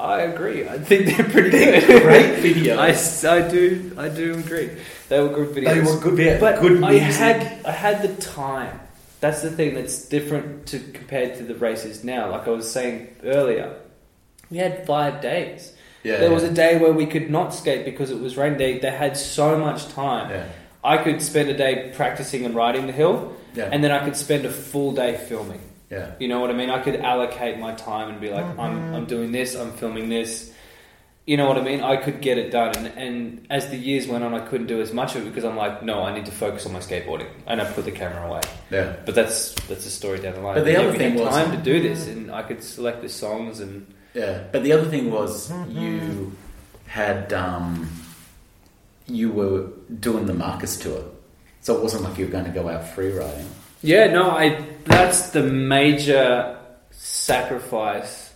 I agree. I think they're pretty They're good. great *laughs* videos. I, I do. I do agree. They were good videos. They were good. Yeah, but good I music. had I had the time. That's the thing that's different to compared to the races now. Like I was saying earlier, we had five days. yeah, there was a day where we could not skate because it was rain. They they had so much time. yeah, I could spend a day practicing and riding the hill, yeah, and then I could spend a full day filming. yeah. You know what I mean? I could allocate my time and be like, I'm, I'm doing this, I'm filming this. You know what I mean? I could get it done. And, and as the years went on, I couldn't do as much of it because I'm like, no, I need to focus on my skateboarding. And I put the camera away. yeah. But that's that's a story down the line. But the Yeah, other we thing had was- time to do this, and I could select the songs and Yeah, but the other thing was you had um, you were doing the Marcus tour, so it wasn't like you were going to go out free riding. yeah, no, I that's the major sacrifice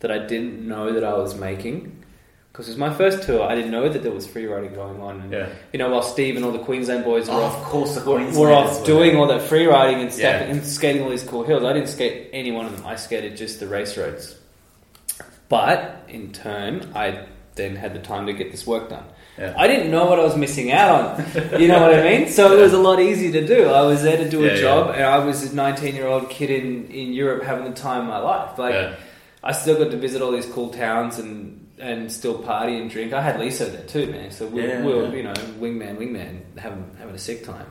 that I didn't know that I was making. Because it was my first tour, I didn't know that there was free riding going on. And, Yeah. You know, while Steve and all the Queensland boys were Oh, off of course, the were, were off were doing there. all that free riding and, Yeah. and skating all these cool hills. I didn't skate any one of them. I skated just the race roads. But in turn, I then had the time to get this work done. Yeah. I didn't know what I was missing out on. You know what I mean? So it was a lot easier to do. I was there to do Yeah, a yeah. job, and I was a 19 year old kid in, in Europe having the time of my life. Like, yeah. I still got to visit all these cool towns and and still party and drink. I had Lisa there too, man. So we, Yeah, we were, yeah. you know, wingman, wingman, having having a sick time.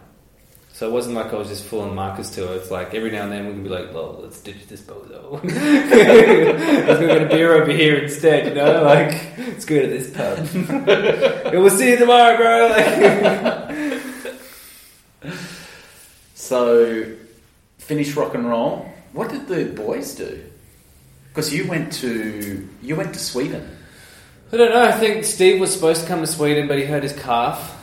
So it wasn't like I was just full on Marcus tour. It's like every now and then we could be like, "Well, let's ditch this bozo. *laughs* let's go get a beer over here instead." You know, like let's go to this pub. *laughs* We'll see you tomorrow, bro. *laughs* So finish rock and roll. What did the boys do? Because you went to you went to Sweden. I don't know. I think Steve was supposed to come to Sweden, but he hurt his calf.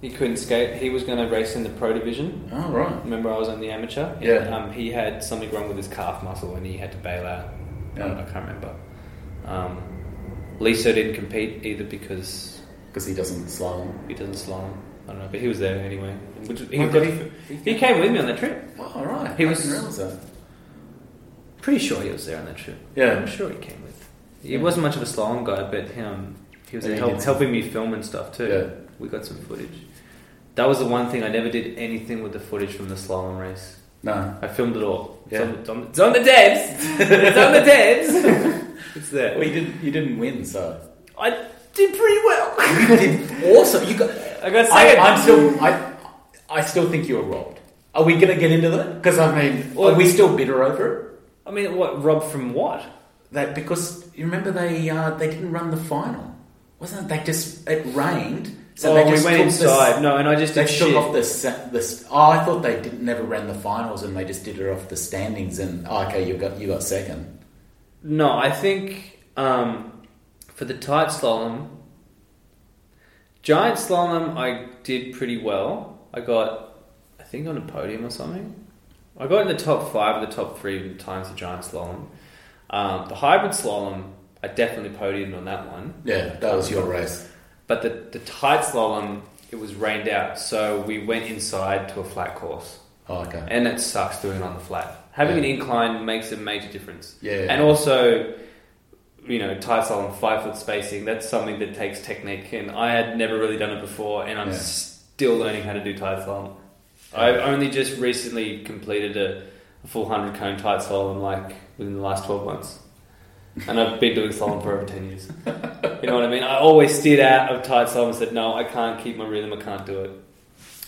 He couldn't skate. He was going to race in the pro division. Oh right. Remember, I was on the amateur. Yeah. And, um, he had something wrong with his calf muscle, and he had to bail out. Yeah. I can't remember. Um, Lisa didn't compete either because Because he doesn't slalom. he doesn't slalom. I don't know, but he was there anyway. Which, he, Oh, got- did he came with me on that trip. Oh, right. He I was-. Pretty sure he was there on that trip. Yeah. I'm sure he came with. He Yeah. wasn't much of a slalom guy, but um, he was he help, helping me film and stuff too. Yeah. We got some footage. That was the one thing I never did anything with the footage from the slalom race. No. I filmed it all. It's, Yeah. on, it's, on, it's on the Debs. it's on the Debs. *laughs* it's there. Well, you didn't. You didn't win, so I did pretty well. you did awesome. You got. I got I, second. I'm still. I. I still think you were robbed. Are we going to get into that? Because I mean, Well- are we still bitter over it? I mean, what? Rob from what? That because you remember they uh, they didn't run the final, wasn't it? They just it rained, so oh, they we just went inside. No, and I just they took shit. off the. Oh, I thought they did, never ran the finals, and they just did it off the standings. And oh, okay, you got you got second. No, I think um, for the tight slalom, giant slalom, I did pretty well. I got, I think, on a podium or something. I got in the top five of the top three times the giant slalom. Um, the hybrid slalom, I definitely podiumed on that one. Yeah, that was your race. But the, the tight slalom, it was rained out, so we went inside to a flat course. Oh, okay. And it sucks doing it on the flat. Having an incline makes a major difference. Yeah. And also, you know, tight slalom, five foot spacing, that's something that takes technique. And I had never really done it before, and I'm Yeah. still learning how to do tight slalom. I've only just recently completed a, a full 100 cone tight slalom, like within the last 12 months. And I've been doing slalom for over 10 years. You know what I mean? I always steered out of tight slalom and said, no, I can't keep my rhythm, I can't do it.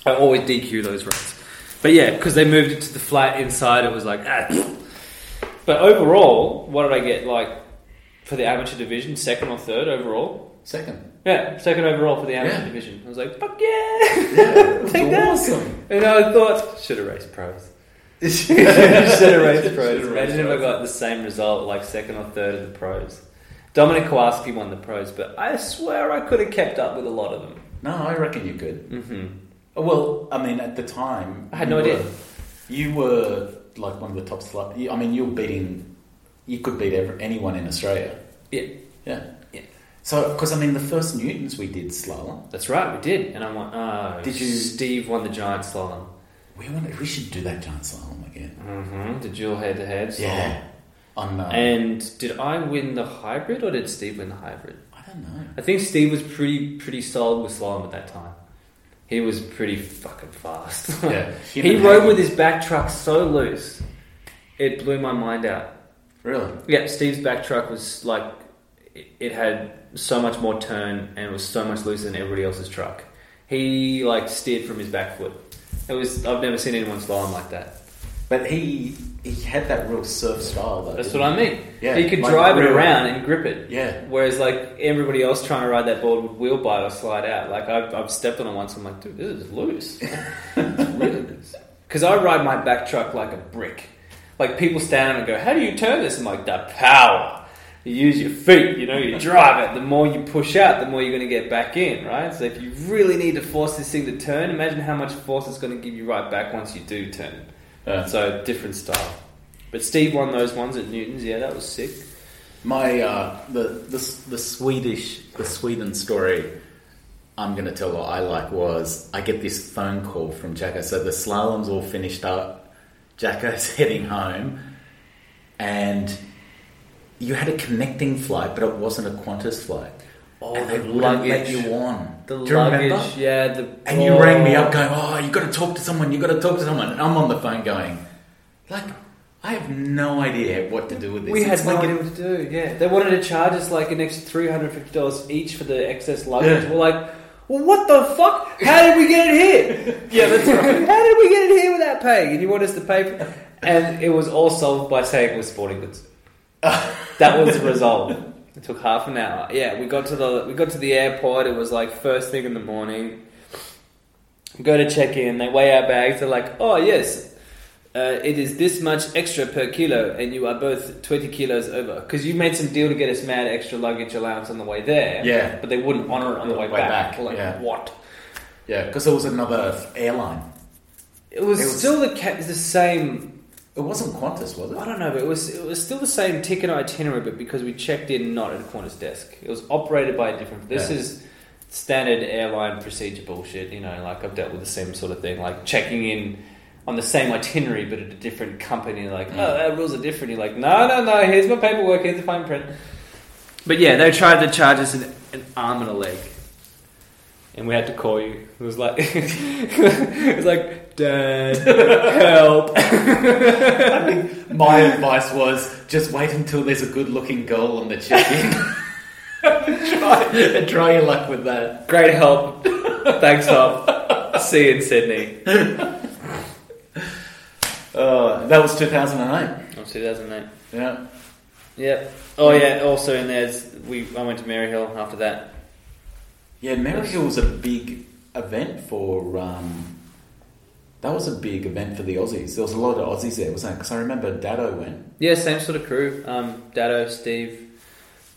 I always DQ those runs. But yeah, because they moved it to the flat inside, it was like, ah. But overall, what did I get? Like, for the amateur division, second or third overall? Second. Yeah, second overall for the amateur Yeah. division. I was like, fuck yeah! Yeah, *laughs* Take that. awesome. And I thought, should have raced pros. Should have raced pros. Should've Imagine raced if I got the same result, like second or third of the pros. Dominic Kowalski won the pros, but I swear I could have kept up with a lot of them. No, I reckon you could. hmm Well, I mean, at the time, I had you no idea. were- You were like one of the top slut. I mean, you were beating. You could beat ever, anyone in Australia. Yeah, Yeah. Yeah. So, because I mean, the first Newtons we did slalom. that's right, we did. And I went, oh, Did you- Steve won the giant slalom. We want. We should do that giant slalom again. hmm The dual head to head. Yeah. On. Uh, And did I win the hybrid or did Steve win the hybrid? I don't know. I think Steve was pretty pretty solid with slalom at that time. He was pretty fucking fast. *laughs* Yeah. *laughs* he rode with his back truck so loose, it blew my mind out. Really. Yeah, Steve's back truck was like it, it had so much more turn and it was so much looser than everybody else's truck. He like steered from his back foot. It was I've never seen anyone slalom like that. But he he had that real surf style though. That's what I mean. Yeah, he could like drive it around and grip it. Yeah. Whereas like everybody else trying to ride that board would wheel bite or slide out. Like I've, I've stepped on it once. I'm like, dude, this is loose. *laughs* loose. Because I ride my back truck like a brick. Like people stand and go, how do you turn this? I'm like, the power. You use your feet, you know, you drive it. The more you push out, the more you're going to get back in, right? So if you really need to force this thing to turn, imagine how much force it's going to give you right back once you do turn. Yeah. So different style. But Steve won those ones at Newton's. Yeah, that was sick. My uh, the, the the Swedish the Sweden story I'm going to tell what I like was I get this phone call from Jacko. So the slalom's all finished up. Jacko's *laughs* heading home, and you had a connecting flight, but it wasn't a Qantas flight. Oh, and they the wouldn't let luggage. you on. The Do you luggage, remember? yeah. The And you oh. rang me up oh. going, "Oh, you got to talk to someone. You got to talk to someone." And I'm on the phone going, "Like, I have no idea what to do with this." We had It's no like idea what to do. Yeah, they wanted to charge us like an extra three hundred fifty dollars each for the excess luggage. Yeah. We're like, well, what the fuck? How did we get it here? *laughs* yeah, that's right. *laughs* How did we get it here without paying? And you want us to pay? For... And it was all solved by saying it was sporting goods. *laughs* that was the result. It took half an hour. Yeah, we got to the we got to the airport. It was like first thing in the morning. Go to check in. They weigh our bags. They're like, "Oh yes, uh, it is this much extra per kilo, and you are both twenty kilos over." Because you made some deal to get us mad extra luggage allowance on the way there. Yeah. but they wouldn't honour it on the way, Way back. back, like, yeah. what? Yeah, because there was another airline. It was, It was- still the ca- the same. It wasn't Qantas, was it? I don't know, but it was it was still the same ticket itinerary, but because we checked in not at a Qantas desk, it was operated by a different. This Yeah. is standard airline procedure bullshit. You know, like I've dealt with the same sort of thing, like checking in on the same itinerary but at a different company. Like, Mm. oh, that rules are different. You're like, no, no, no. Here's my paperwork. Here's the fine print. But yeah, they tried to charge us an, an arm and a leg. And we had to call you. It was like, *laughs* it was like, Dad, help. *laughs* I think my advice was just wait until there's a good-looking girl on the check-in. try, *laughs* try your luck with that. Great help. Thanks, Bob. See you in Sydney. Uh, that was 2008. Oh, 2008. Yeah. Yep. Oh yeah. Also, in there's we. I went to Maryhill after that. Yeah, Maryhill was a big event for. Um, that was a big event for the Aussies. There was a lot of Aussies there, wasn't it? Because I remember Dado went. Yeah, same sort of crew. Um, Dado, Steve.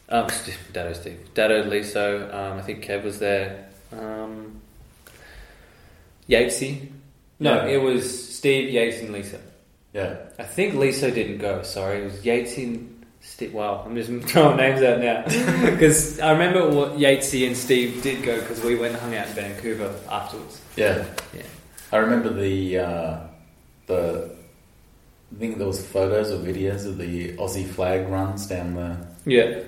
Um, *laughs* Dado, Steve. Dado, Liso. Um, I think Kev was there. Um, Yatesy. No, Yeah. it was Steve, Yates, and Lisa. Yeah. I think Liso didn't go. Sorry, it was Yatesy and Steve. Wow, I'm just *laughs* throwing names out now *laughs* because I remember what Yatesy and Steve did go because we went and hung out in Vancouver afterwards. Yeah. Yeah. I remember the uh, the. I think there was photos or videos of the Aussie flag runs down the Yeah.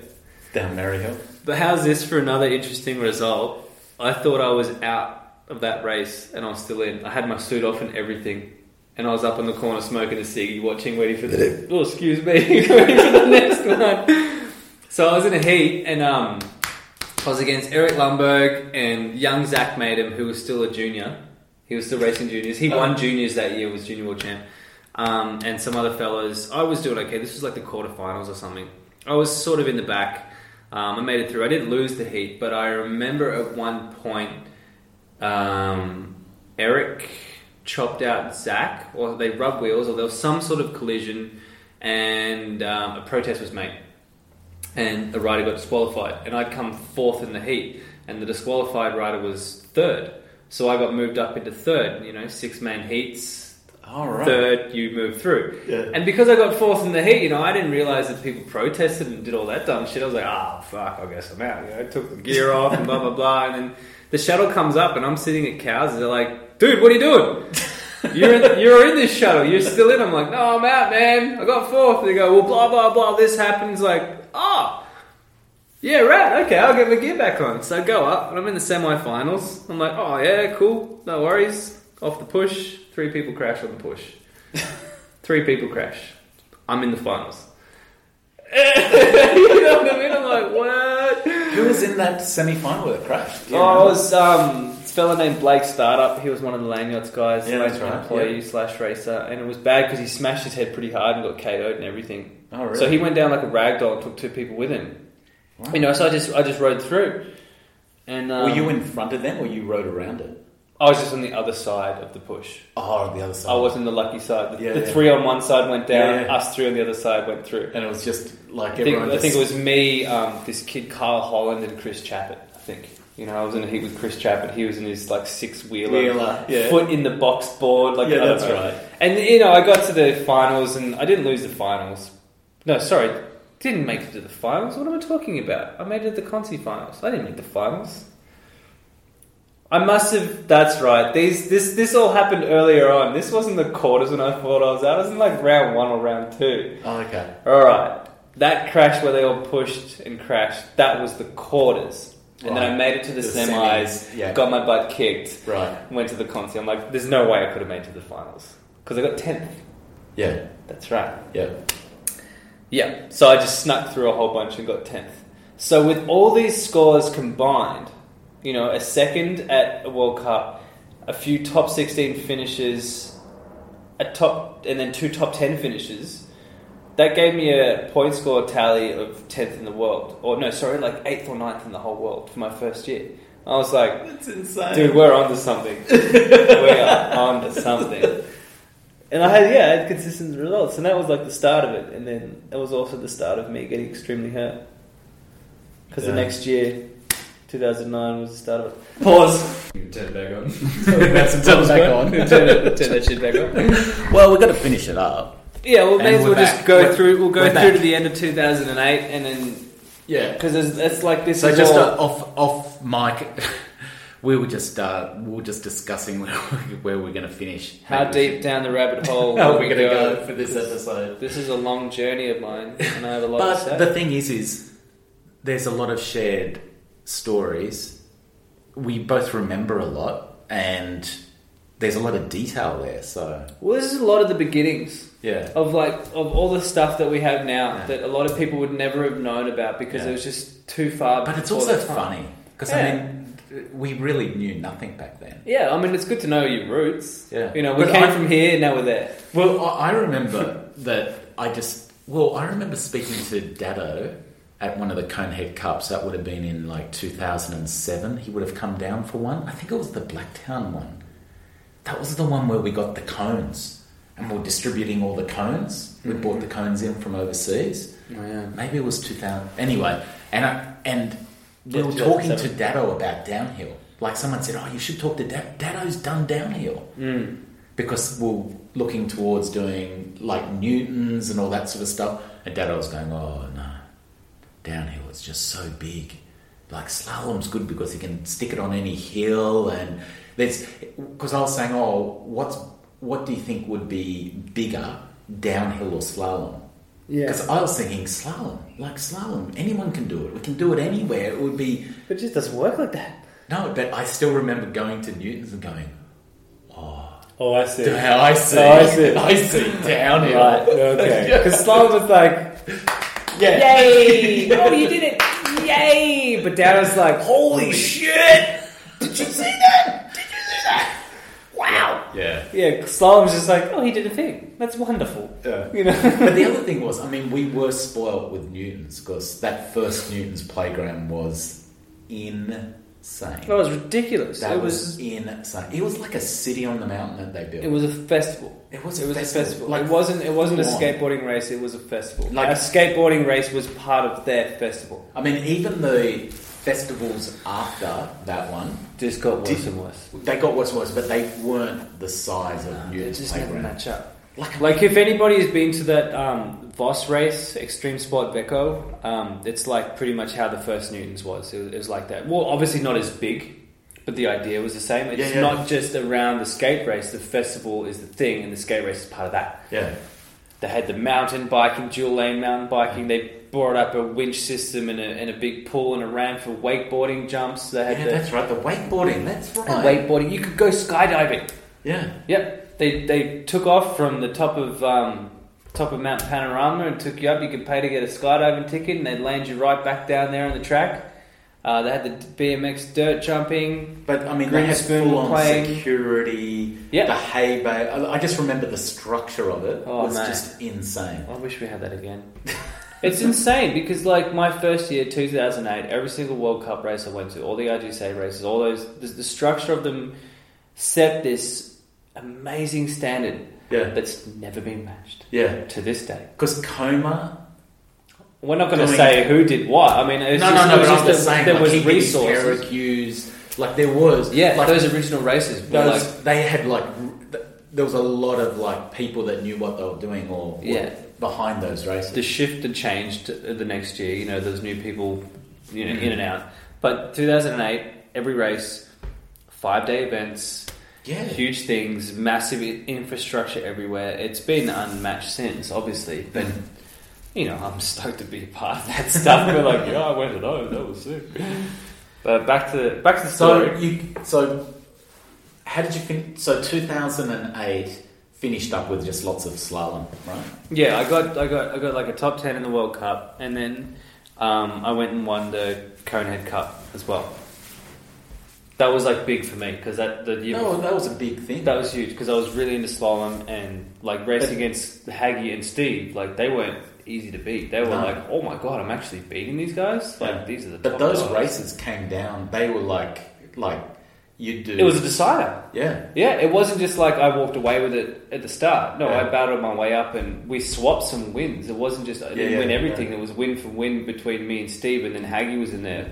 down Maryhill. But how's this for another interesting result? I thought I was out of that race and I was still in. I had my suit off and everything. And I was up in the corner smoking a ciggy, watching, waiting for the oh, excuse me, *laughs* waiting for the next one. So I was in a heat, and um, I was against Eric Lundberg and young Zach Maytum, who was still a junior. He was still racing juniors. He won juniors that year, was junior world champ, um, and some other fellas. I was doing okay. This was like the quarterfinals or something. I was sort of in the back. Um, I made it through. I didn't lose the heat, but I remember at one point, um, Eric chopped out Zach, or they rubbed wheels, or there was some sort of collision, and um, a protest was made, and the rider got disqualified, and I'd come fourth in the heat, and the disqualified rider was third, so I got moved up into third. You know, six man heats. All right. Third, you move through. Yeah. And because I got fourth in the heat, you know, I didn't realize that people protested and did all that dumb shit. I was like, ah, fuck, I guess I'm out. You know, I took the gear off and blah, blah, blah. And then the shuttle comes up and I'm sitting at cows and they're like, dude, what are you doing? *laughs* You're in, you're in this shuttle. You're still in. I'm like, no, I'm out, man. I got fourth. They go, well, blah, blah, blah. This happens. Like, oh, yeah, right. Okay, I'll get my gear back on. So I go up and I'm in the semi-finals. I'm like, oh, yeah, cool. No worries. Off the push. Three people crash on the push. *laughs* Three people crash. I'm in the finals. *laughs* you know what I mean? I'm like, what? Who was in that semi-final that crashed? You Oh, I was um, fella named Blake Startup. He was one of the Landyachtz guys, Yeah, that's right, employee yeah. slash racer, and it was bad because he smashed his head pretty hard and got KO'd and everything. Oh, really? So he went down like a rag doll and took two people with him. Wow. You know, so I just I just rode through. And um, Were you in front of them or you rode around it? I was just on the other side of the push. Oh, on the other side. I was in the lucky side. The, Yeah, the yeah. three on one side went down. Yeah. Us three on the other side went through. And it was just like I think, everyone I just... think it was me, um, this kid Carl Holland, and Chris Chappett. I think you know I was in a heat with Chris Chappett. He was in his like six wheeler, Wheeler, yeah. foot in the box board. Like Yeah, that's know. right. And you know I got to the finals and I didn't lose the finals. No, sorry, didn't make it to the finals. What am I talking about? I made it to the Conti finals. I didn't make the finals. I must have. That's right. These this this all happened earlier on. This wasn't the quarters when I thought I was out. It was in like round one or round two. Oh, okay. All right, that crash where they all pushed and crashed. That was the quarters, and then I made it to the, The semis. semis, yeah. Got my butt kicked. Right. Went to the concert. I'm like, there's no way I could have made it to the finals because I got tenth. Yeah. That's right. Yeah. Yeah. So I just snuck through a whole bunch and got tenth. So with all these scores combined, you know, a second at a World Cup, a few top sixteen finishes, a top, and then two top ten finishes. That gave me a point score tally of tenth in the world, or no, sorry, like eighth or ninth in the whole world for my first year. I was like, That's insane. Dude, we're on to something. *laughs* we are on to something. And I had, yeah, I had consistent results. And that was like the start of it. And then it was also the start of me getting extremely hurt. Because Yeah. the next year, 2009 was the start of it. Pause. You can turn it back on. Turn it back on. *laughs* turn, it, turn that shit back on. Well, we've got to finish it up. Yeah, well, may as well just go We're- through. We'll go through back. to the end of 2008, and then Yeah. because it's like this So is just all. uh, off off mic, *laughs* we were just uh, we were just discussing *laughs* where, where we're going to finish. how deep down the rabbit *laughs* hole we're we going to go for this episode. This is a long journey of mine, and I have a lot to say. But the thing is, is there's a lot of shared stories. We both remember a lot, and there's a lot of detail there. So well, this is a lot of the beginnings yeah, of like of all the stuff that we have now Yeah. that a lot of people would never have known about because Yeah. it was just too far. but it's also funny because. I mean, we really knew nothing back then. Yeah, I mean, it's good to know your roots. Yeah. you know, we But came I- from here, now we're there. Well, I I remember *laughs* that I just well, I remember speaking to Dado at one of the Conehead Cups. That would have been in like 2007. He would have come down for one. I think it was the Blacktown one. That was the one where we got the cones and we we're distributing all the cones. We bought the cones in from overseas. Oh, yeah. Maybe it was 2000. Anyway, and I, and we Yeah, were talking to Dado about downhill. Like someone said, "Oh, you should talk to Dado. Dado's done downhill." Mm. because we're looking towards doing like Newtons and all that sort of stuff. And Dado was going, oh no, downhill it's just so big. Like slalom's good because you can stick it on any hill, and there's because I was saying, oh, what's what do you think would be bigger, downhill or slalom? Yeah, Because I was thinking slalom, like slalom, anyone can do it. We can do it anywhere. It would be but it just doesn't work like that. no, but I still remember going to Newtons and going, oh. Oh, I see. I see. Oh, I see. *laughs* I see downhill. Right, okay. *laughs* Because slalom was like, Yeah. yay! *laughs* oh, you did it! Yay! But Dad was like, holy shit! Did you see that? Did you see that? Wow. Yeah. Yeah, slalom was just like, oh, he did a thing. That's wonderful. Yeah. You know? *laughs* But the other thing was, I mean, we were spoilt with Newtons because that first Newtons playground was insane. That was ridiculous. that it was, was, insane. It was like a city on the mountain that they built. it was a festival. It was a It was festival. a festival. Like, it wasn't. It wasn't a skateboarding race. It was a festival. Like- a skateboarding race was part of their festival. I mean, even the festivals after that one, Just got worse Did- and worse. they got worse and worse, but they weren't the size of They Newtons just never playground. match up. Like, Like if anybody has been to that um, Voss race, Extreme Sport Veco, um, it's like pretty much how the first Newtons was. It, was. it was like that. Well, obviously not as big, but the idea was the same. It's Yeah, yeah. not just around the skate race. The festival is the thing, and the skate race is part of that. yeah. They had the mountain biking, dual lane mountain biking. They brought up a winch system and a, and a big pool and a ramp for wakeboarding jumps. They had Yeah, the, that's right. The wakeboarding. That's right. and wakeboarding. You could go skydiving. Yeah. Yep, they they took off from the top of um, top of Mount Panorama and took you up. You could pay to get a skydiving ticket, and they'd land you right back down there on the track. Uh, they had the BMX dirt jumping. But I mean, they had Spoon full on playing. security. Yeah. The hay bay. I I just remember the structure of it Oh, was man. just insane. I wish we had that again. *laughs* it's insane because, like, my first year, 2008, every single World Cup race I went to, all the IGSA races, all those, the, the structure of them set this amazing standard Yeah. that's never been matched Yeah. to this day. Because Coma. We're not going to Doing- say who did what. I mean, it's no, just, no, it no. was But I'm just just that saying, there like, was resources. Syracuse. Like there was. Yeah, like, those original races. Were those- like, they had like. r- There was a lot of like people that knew what they were doing or Yeah. Behind those races. the shift had changed the next year. You know, there's new people, you know, Mm. in and out. But 2008, every race, five day events, yeah. huge things, massive infrastructure everywhere. It's been unmatched since, obviously. But you know, I'm stoked to be a part of that stuff. We're like, yeah, I went to those. That was sick. But back to back to the So you so how did you fin- so 2008 finished up with just lots of slalom, right? Yeah, I got I got I got like a top ten in the World Cup, and then um, I went and won the Conehead Cup as well. That was like big for me because that the year No, before- that was a big thing. that was huge because I was really into slalom and like racing against Haggy and Steve. Like they weren't easy to beat. They were No. like, oh my god, I'm actually beating these guys. Like Yeah. these are the but those guys. races came down. They were like like you do. It was a decider. yeah. Yeah, it wasn't just like I walked away with it at the start. No, Yeah. I battled my way up and we swapped some wins. It wasn't just I didn't Yeah, win everything. yeah. It was win for win between me and Steve, and then Haggy was in there.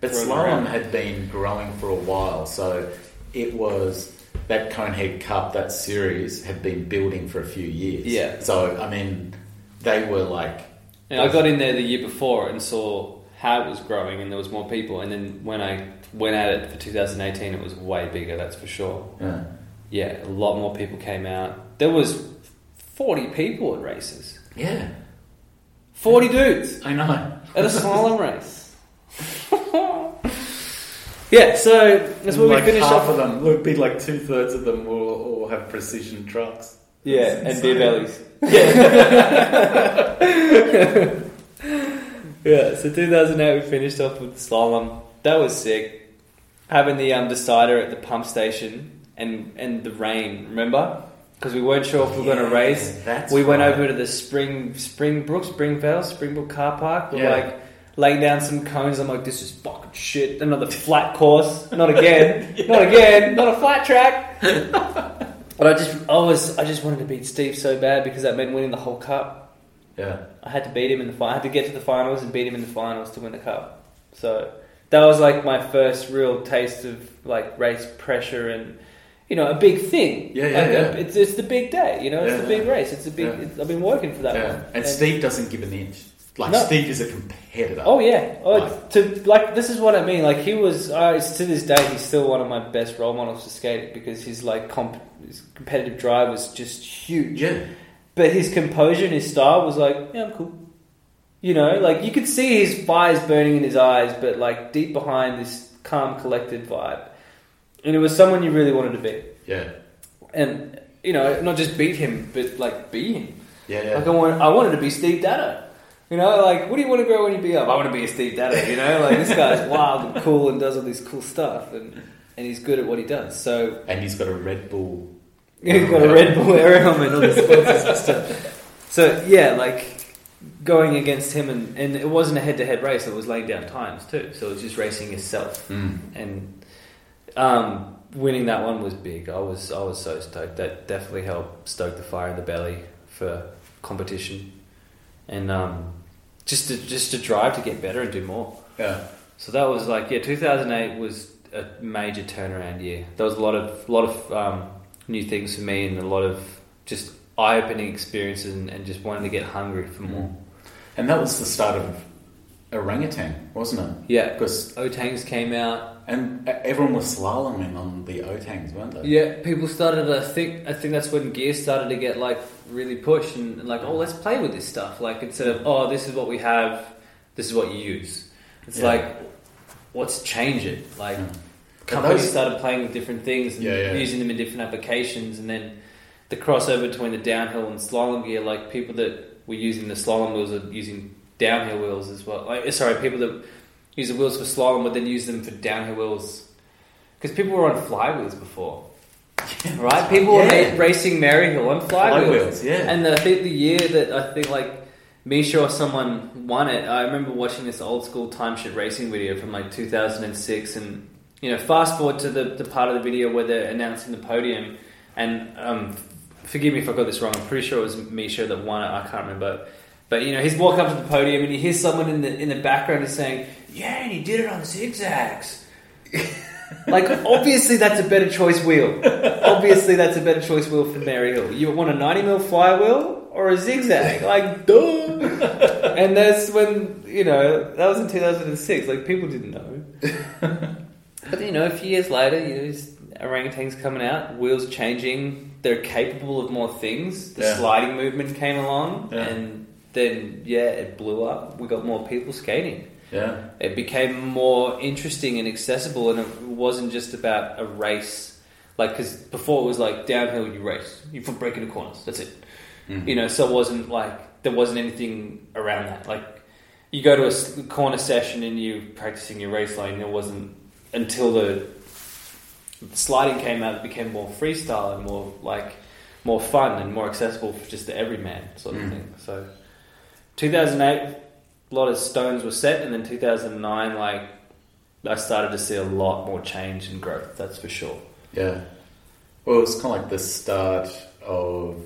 But slalom had been growing for a while, so it was that Conehead Cup, that series, had been building for a few years. Yeah. So I mean, they were like, And I got in there the year before and saw how it was growing, and there was more people. And then when I went at it for 2018, it was way bigger. That's for sure. yeah, Yeah, a lot more people came out. There was 40 people at races. yeah, 40 dudes I know. at a slalom *laughs* race. *laughs* yeah, so that's where like we finished half off. of them. Would be like two thirds of them will all have precision trucks. Yeah, It's and beer insane. bellies. *laughs* yeah, so 2008 we finished off with the slalom. That was sick. Having the um, decider at the pump station and and the rain, remember? Because we weren't sure if we were going to race. That's we went right. over to the Spring Springbrook, Springvale, Springbrook car park. We're Yeah. like laying down some cones. I'm like, this is fucking shit. Another flat course. Not again. *laughs* Not again. Not a flat track. *laughs* but I just, I was, I just wanted to beat Steve so bad because that meant winning the whole cup. Yeah, I had to beat him in the final. I had to get to the finals and beat him in the finals to win the cup. So that was like my first real taste of like race pressure and you know a big thing. Yeah, yeah, Like, yeah. It's it's the big day. You know, it's Yeah. the big race. It's a big. Yeah. It's, I've been working for that yeah. one. And Steve doesn't give an inch. Like No. Steve is a competitor. Oh yeah. Oh, Like- to like this is what I mean. Like he was. Uh, to this day, he's still one of my best role models for skating because his like comp- his competitive drive was just huge. Yeah, But his composure and his style was like, yeah, I'm cool. You know, like you could see his fires burning in his eyes, but like deep behind this calm, collected vibe. And it was someone you really wanted to be. yeah, And, you know, not just beat him, but like be him. yeah, yeah. Like I, want, I wanted to be Steve Dado. You know, like, what do you want to grow when you be up? I want to be a Steve Dado, you know? Like, this guy's *laughs* wild and cool and does all this cool stuff. And, and he's good at what he does. So, and he's got a Red Bull. *laughs* He's got a Red Bull air helmet on the sponsors and stuff. So yeah, like going against him, and, and it wasn't a head-to-head race; it was laying down times too. So it was just racing yourself, Mm. and um, winning that one was big. I was I was so stoked. That definitely helped stoke the fire in the belly for competition, and um, just to just to drive to get better and do more. Yeah, So that was like yeah, 2008 was a major turnaround year. There was a lot of lot of um, new things for me and a lot of just eye-opening experiences and, and just wanting to get hungry for mm. more. and that was the start of Orangatang, wasn't it? Yeah, Because Otangs came out. and everyone was slaloming on the Otangs, weren't they? Yeah, people started. I think I think that's when gear started to get like really pushed and, and like oh let's play with this stuff. Like instead of oh this is what we have, this is what you use. It's Yeah. like what's change it like. Hmm. Yeah. companies those- started playing with different things and Yeah, yeah. using them in different applications, and then the crossover between the downhill and slalom gear, like people that were using the slalom wheels are using downhill wheels as well. Like, sorry, people that use the wheels for slalom would then use them for downhill wheels because people were on flywheels before, right? People were Yeah. racing Maryhill on flywheels. Flywheels, yeah. And I think the year that I think like Mischo or someone won it, I remember watching this old school time shit racing video from like 2006, and you know, fast forward to the, the part of the video where they're announcing the podium, and um, forgive me if I got this wrong. I'm pretty sure it was Mischo that won it. I can't remember. But you know, he's walking up to the podium and he hears someone in the in the background is saying, "Yeah, and he did it on zigzags." *laughs* like obviously that's a better choice wheel. obviously that's a better choice wheel for Maryhill. You want a 90 mil flywheel or a zigzag? Like duh. and that's when you know that was in 2006. Like people didn't know. *laughs* but you know, a few years later, you know, Orangatangs coming out, wheels changing. They're capable of more things. The Yeah. sliding movement came along, Yeah. and then yeah, it blew up. We got more people skating Yeah, it became more interesting and accessible, and it wasn't just about a race. Like, because before it was like downhill, you race, you break into corners, that's it. Mhm. You know, so it wasn't like there wasn't anything around that. Like, you go to a corner session and you practicing your race lane. It wasn't until the sliding came out, it became more freestyle and more like more fun and more accessible for just the everyman sort of Mm. thing. So, 2008 a lot of stones were set, and then 2009, like I started to see a lot more change and growth. That's for sure. yeah. Well, it was kind of like the start of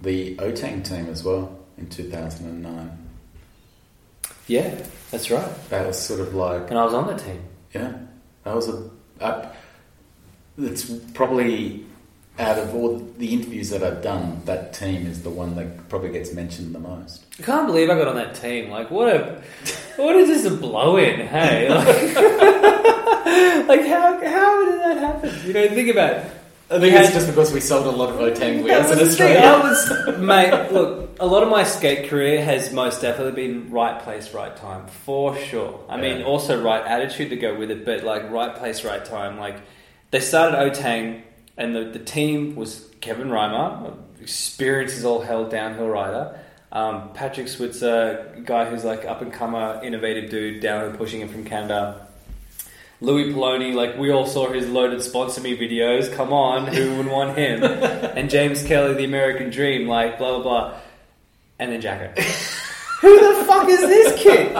the Otang team as well in 2009. Yeah, that's right. That was sort of like And I was on the team. yeah, that was a. a it's probably out of all the interviews that I've done, that team is the one that probably gets mentioned the most. I can't believe I got on that team. Like, what a, what is this a blow in? Hey, *laughs* like, like how how did that happen? You know, think about it. I think had- it's just because we sold a lot of Otang That wheels was in. Australia. I was, mate. Look, a lot of my skate career has most definitely been right place, right time, for sure. I mean, also right attitude to go with it, but like right place, right time. Like they started Otang, and the, the team was Kevin Reimer, experienced as all hell downhill rider. Um, Patrick Switzer, guy who's like up and comer, innovative dude, downhill pushing him from Canada. Louis Pilloni, like we all saw his loaded sponsor me videos. Come on, who would want him? *laughs* and James Kelly, the American Dream, like blah blah blah. And then Jacko. *laughs* who the fuck is this kid?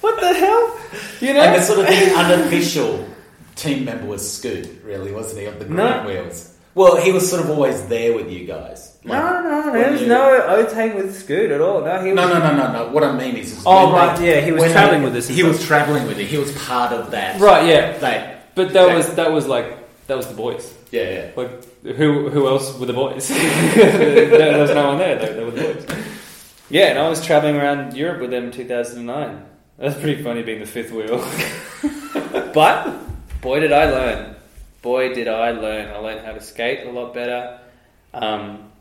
What the hell? You know? And the sort of the unofficial team member was Scoot, really, wasn't he, of the Green No. Wheels? Well, he was sort of always there with you guys. Like, no, no, when there's you- no Otang with Scoot at all. No, he was. No, no, no, no, no. What I mean is, Oh, right, they- yeah, he was travelling they- with us He was traveling with it. He was part of that. Right, yeah. But that that- was that was like that was the boys. yeah, yeah. Like who who else were the boys? *laughs* there, there was no one there. They, they were the boys. Yeah, and I was traveling around Europe with them in 2009. That's pretty funny being the fifth wheel. *laughs* but boy, did I learn! Boy, did I learn! I learned how to skate a lot better. Um,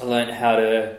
I learned how to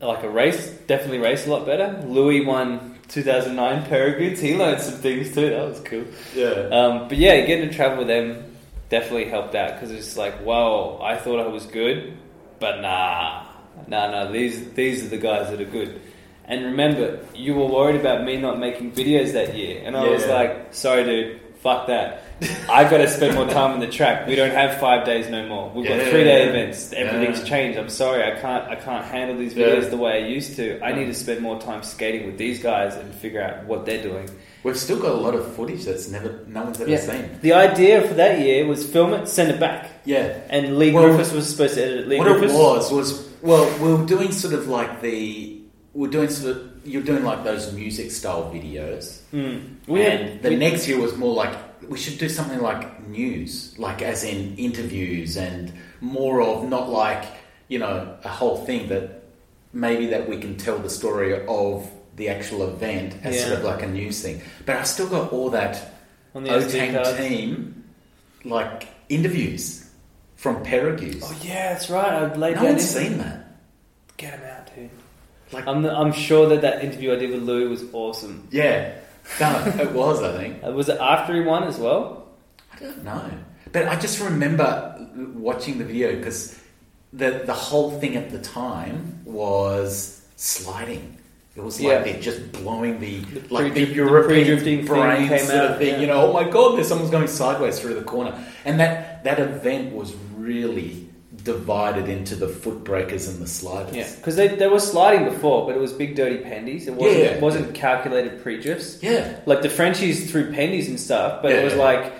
like a race, definitely race a lot better. Louis won 2009 Peyragudes. He learned some things too. That was cool. Yeah. Um, but yeah, getting to travel with them definitely helped out because it's like, whoa, I thought I was good, but nah, nah, nah. These these are the guys that are good. And remember, you were worried about me not making videos that year, and I was like, sorry, dude, fuck that. I've got to spend more time on the track. We don't have five days no more. We've got three day events. Everything's Yeah. changed. I'm sorry, I can't I can't handle these Yeah. videos the way I used to. I need to spend more time skating with these guys and figure out what they're doing. We've still got a lot of footage that's never, no one's ever Yeah. seen. The idea for that year was film it, send it back. Yeah. And Lee Well, Griffiths was supposed to edit it. Lee what Griffiths? it was was well, we were doing sort of like the we're doing sort of you're doing like those music style videos, Mm. We and had, the we- next year was more like we should do something like news, like as in interviews and more of not like you know a whole thing, but maybe that we can tell the story of the actual event as Yeah. sort of like a news thing. But I still got all that on the Otang team like interviews from Peyragudes. Oh yeah, that's right. I laid no down. one's seen that. Get him out, dude. Like- I'm, I'm sure that that interview I did with Lou was awesome. Yeah, no, it was. I think. Uh, was it after he won as well? I don't know, but I just remember watching the video because the the whole thing at the time was sliding. It was like Yeah. they're just blowing the, The like the the European thing brain sort of thing. yeah. You know, oh my god, there's someone's going sideways through the corner, and that that event was really divided into the foot breakers and the sliders. Yeah, because they, they were sliding before, but it was big dirty pendies. It wasn't Yeah. it wasn't calculated pre drifts. yeah, Like the Frenchies threw pendies and stuff, but it Yeah. was like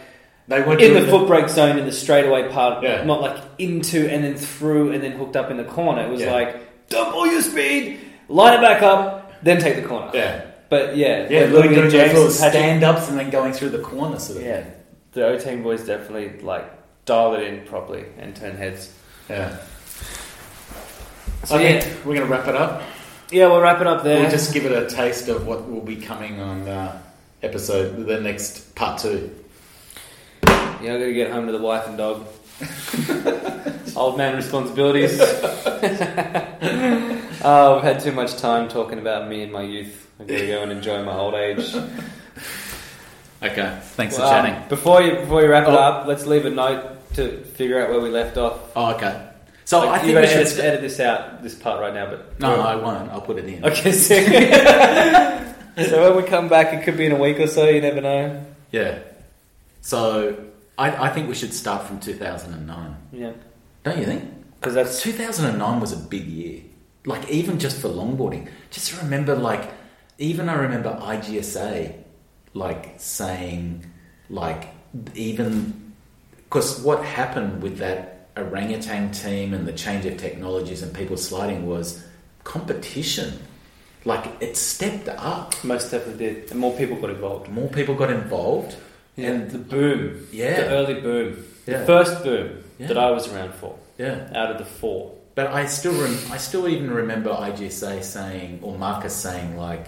they were in doing the foot brake zone in the straightaway part, Yeah. not like into and then through and then hooked up in the corner. It was Yeah. like dump all your speed, line it back up, then take the corner. Yeah, But yeah, yeah, but Louis Louis doing those James little and stand ups and then going through the corner sort of Yeah, thing. the Otang boys definitely like dial it in properly and turn heads. Yeah. So I yeah, think we're going to wrap it up. yeah, we'll wrap it up there. We'll just give it a taste of what will be coming on uh, episode, the next part two. Yeah, I gotta get home to the wife and dog. *laughs* Old man responsibilities. *laughs* oh, I've had too much time talking about me and my youth. I gotta go and enjoy my old age. *laughs* Okay, thanks Well, for chatting. before you before you wrap it Oh. up, let's leave a note to figure out where we left off. Oh, okay. So Like, I think we should. edit, edit this out, this part right now. But no, I won't. I'll put it in. Okay, *laughs* so, so when we come back, it could be in a week or so. You never know. Yeah. So I, I think we should start from 2009. Yeah, Don't you think? because that's 2009 was a big year. Like even just for longboarding. Just remember, like even I remember IGSA, like saying, like even because what happened with that Orangatang team and the change of technologies and people sliding was competition like it stepped up. Most definitely did, and more people got involved. More people got involved. And the boom, Yeah. the early boom, Yeah. the first boom Yeah. that I was around for, Yeah. out of the four. But I still, rem- I still even remember IGSA saying, or Marcus saying, like,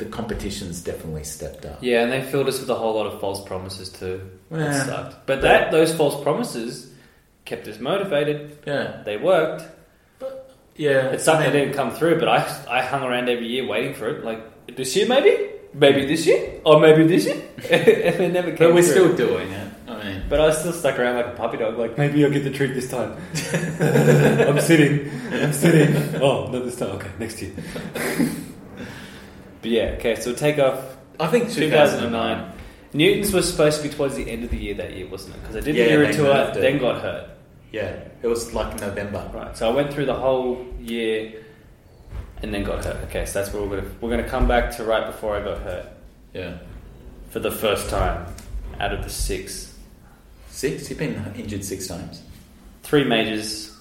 the competition's definitely stepped up. Yeah, and they filled us with a whole lot of false promises too. Yeah. It sucked. But that those false promises kept us motivated. Yeah, They worked. But yeah. It sucked I they mean, didn't come through, but I I hung around every year waiting for it. Like this year, maybe, maybe this year, or maybe this year, *laughs* and it never came. But we're through. still doing it. I mean, But I was still stuck around like a puppy dog. Like maybe I'll get the treat this time. *laughs* *laughs* I'm sitting. I'm sitting. Oh, not this time. Okay, next year. But yeah, okay. So take off I think 2009. Newton's was supposed to be towards the end of the year that year, wasn't it? Because I did Yeah, the year they into moved it, it. then got hurt. Yeah, it was like November. Right. So I went through the whole year, and then got hurt. Okay, so that's where we're gonna we're gonna come back to right before I got hurt Yeah, for the first time out of the six. six. You've been injured six times. Three majors,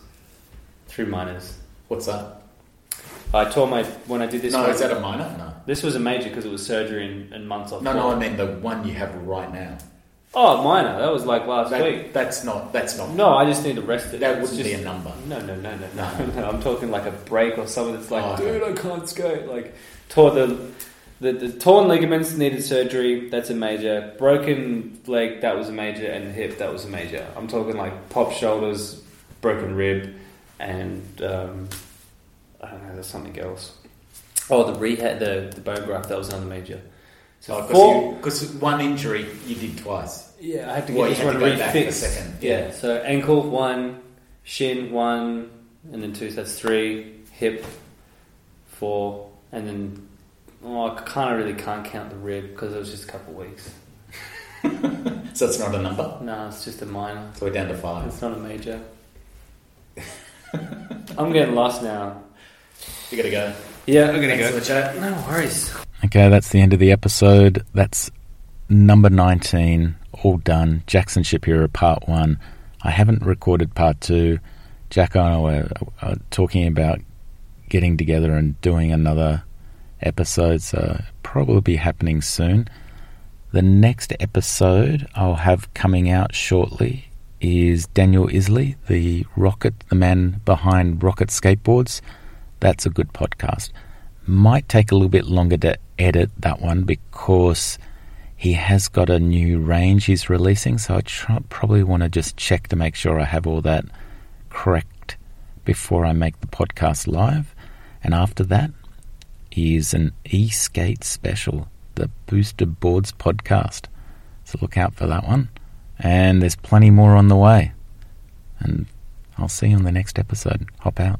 three minors. What's that? I tore my when I did this. no, one- is that a minor? No. This was a major because it was surgery and, and months off. No, no. I mean the one you have right now. Oh, minor. That was like last That, week. that's not. That's not. No, I just need to rest it. that It's wouldn't just, be a number. No, no, no, no, No. no, *laughs* no. I'm talking like a break or something that's like, Oh, dude, I can't skate. Like, tore the, the the torn ligaments needed surgery. That's a major. Broken leg. That was a major. And hip. That was a major. I'm talking like pop shoulders, broken rib, and um, I don't know. There's something else. Oh, the rehab, the the bone graft. That was another major. So four. Because one injury you did twice. Yeah, I had to get Well, this one to go back the refixed. second, Yeah. yeah. so ankle one, shin one, and then two. So that's three. Hip four, and then oh, I kind of really can't count the rib because it was just a couple of weeks. *laughs* So it's not a number. No, it's just a minor. So we're down to five. It's not a major. *laughs* I'm getting lost now. You gotta go. Yeah, I'm gonna Thanks for go. the chat. No worries. Okay, that's the end of the episode. That's number 19, all done. Jackson Shapiro, part one. I haven't recorded part two. Jack and I were uh, talking about getting together and doing another episode, so probably be happening soon. The next episode I'll have coming out shortly is Daniel Isley, the rocket, the man behind Rocket Skateboards. That's a good podcast might take a little bit longer to edit that one because he has got a new range he's releasing. So I probably want to just check to make sure I have all that correct before I make the podcast live. And after that is an e skate special, the Booster Boards podcast. So look out for that one. And there's plenty more on the way. And I'll see you on the next episode. Hop out.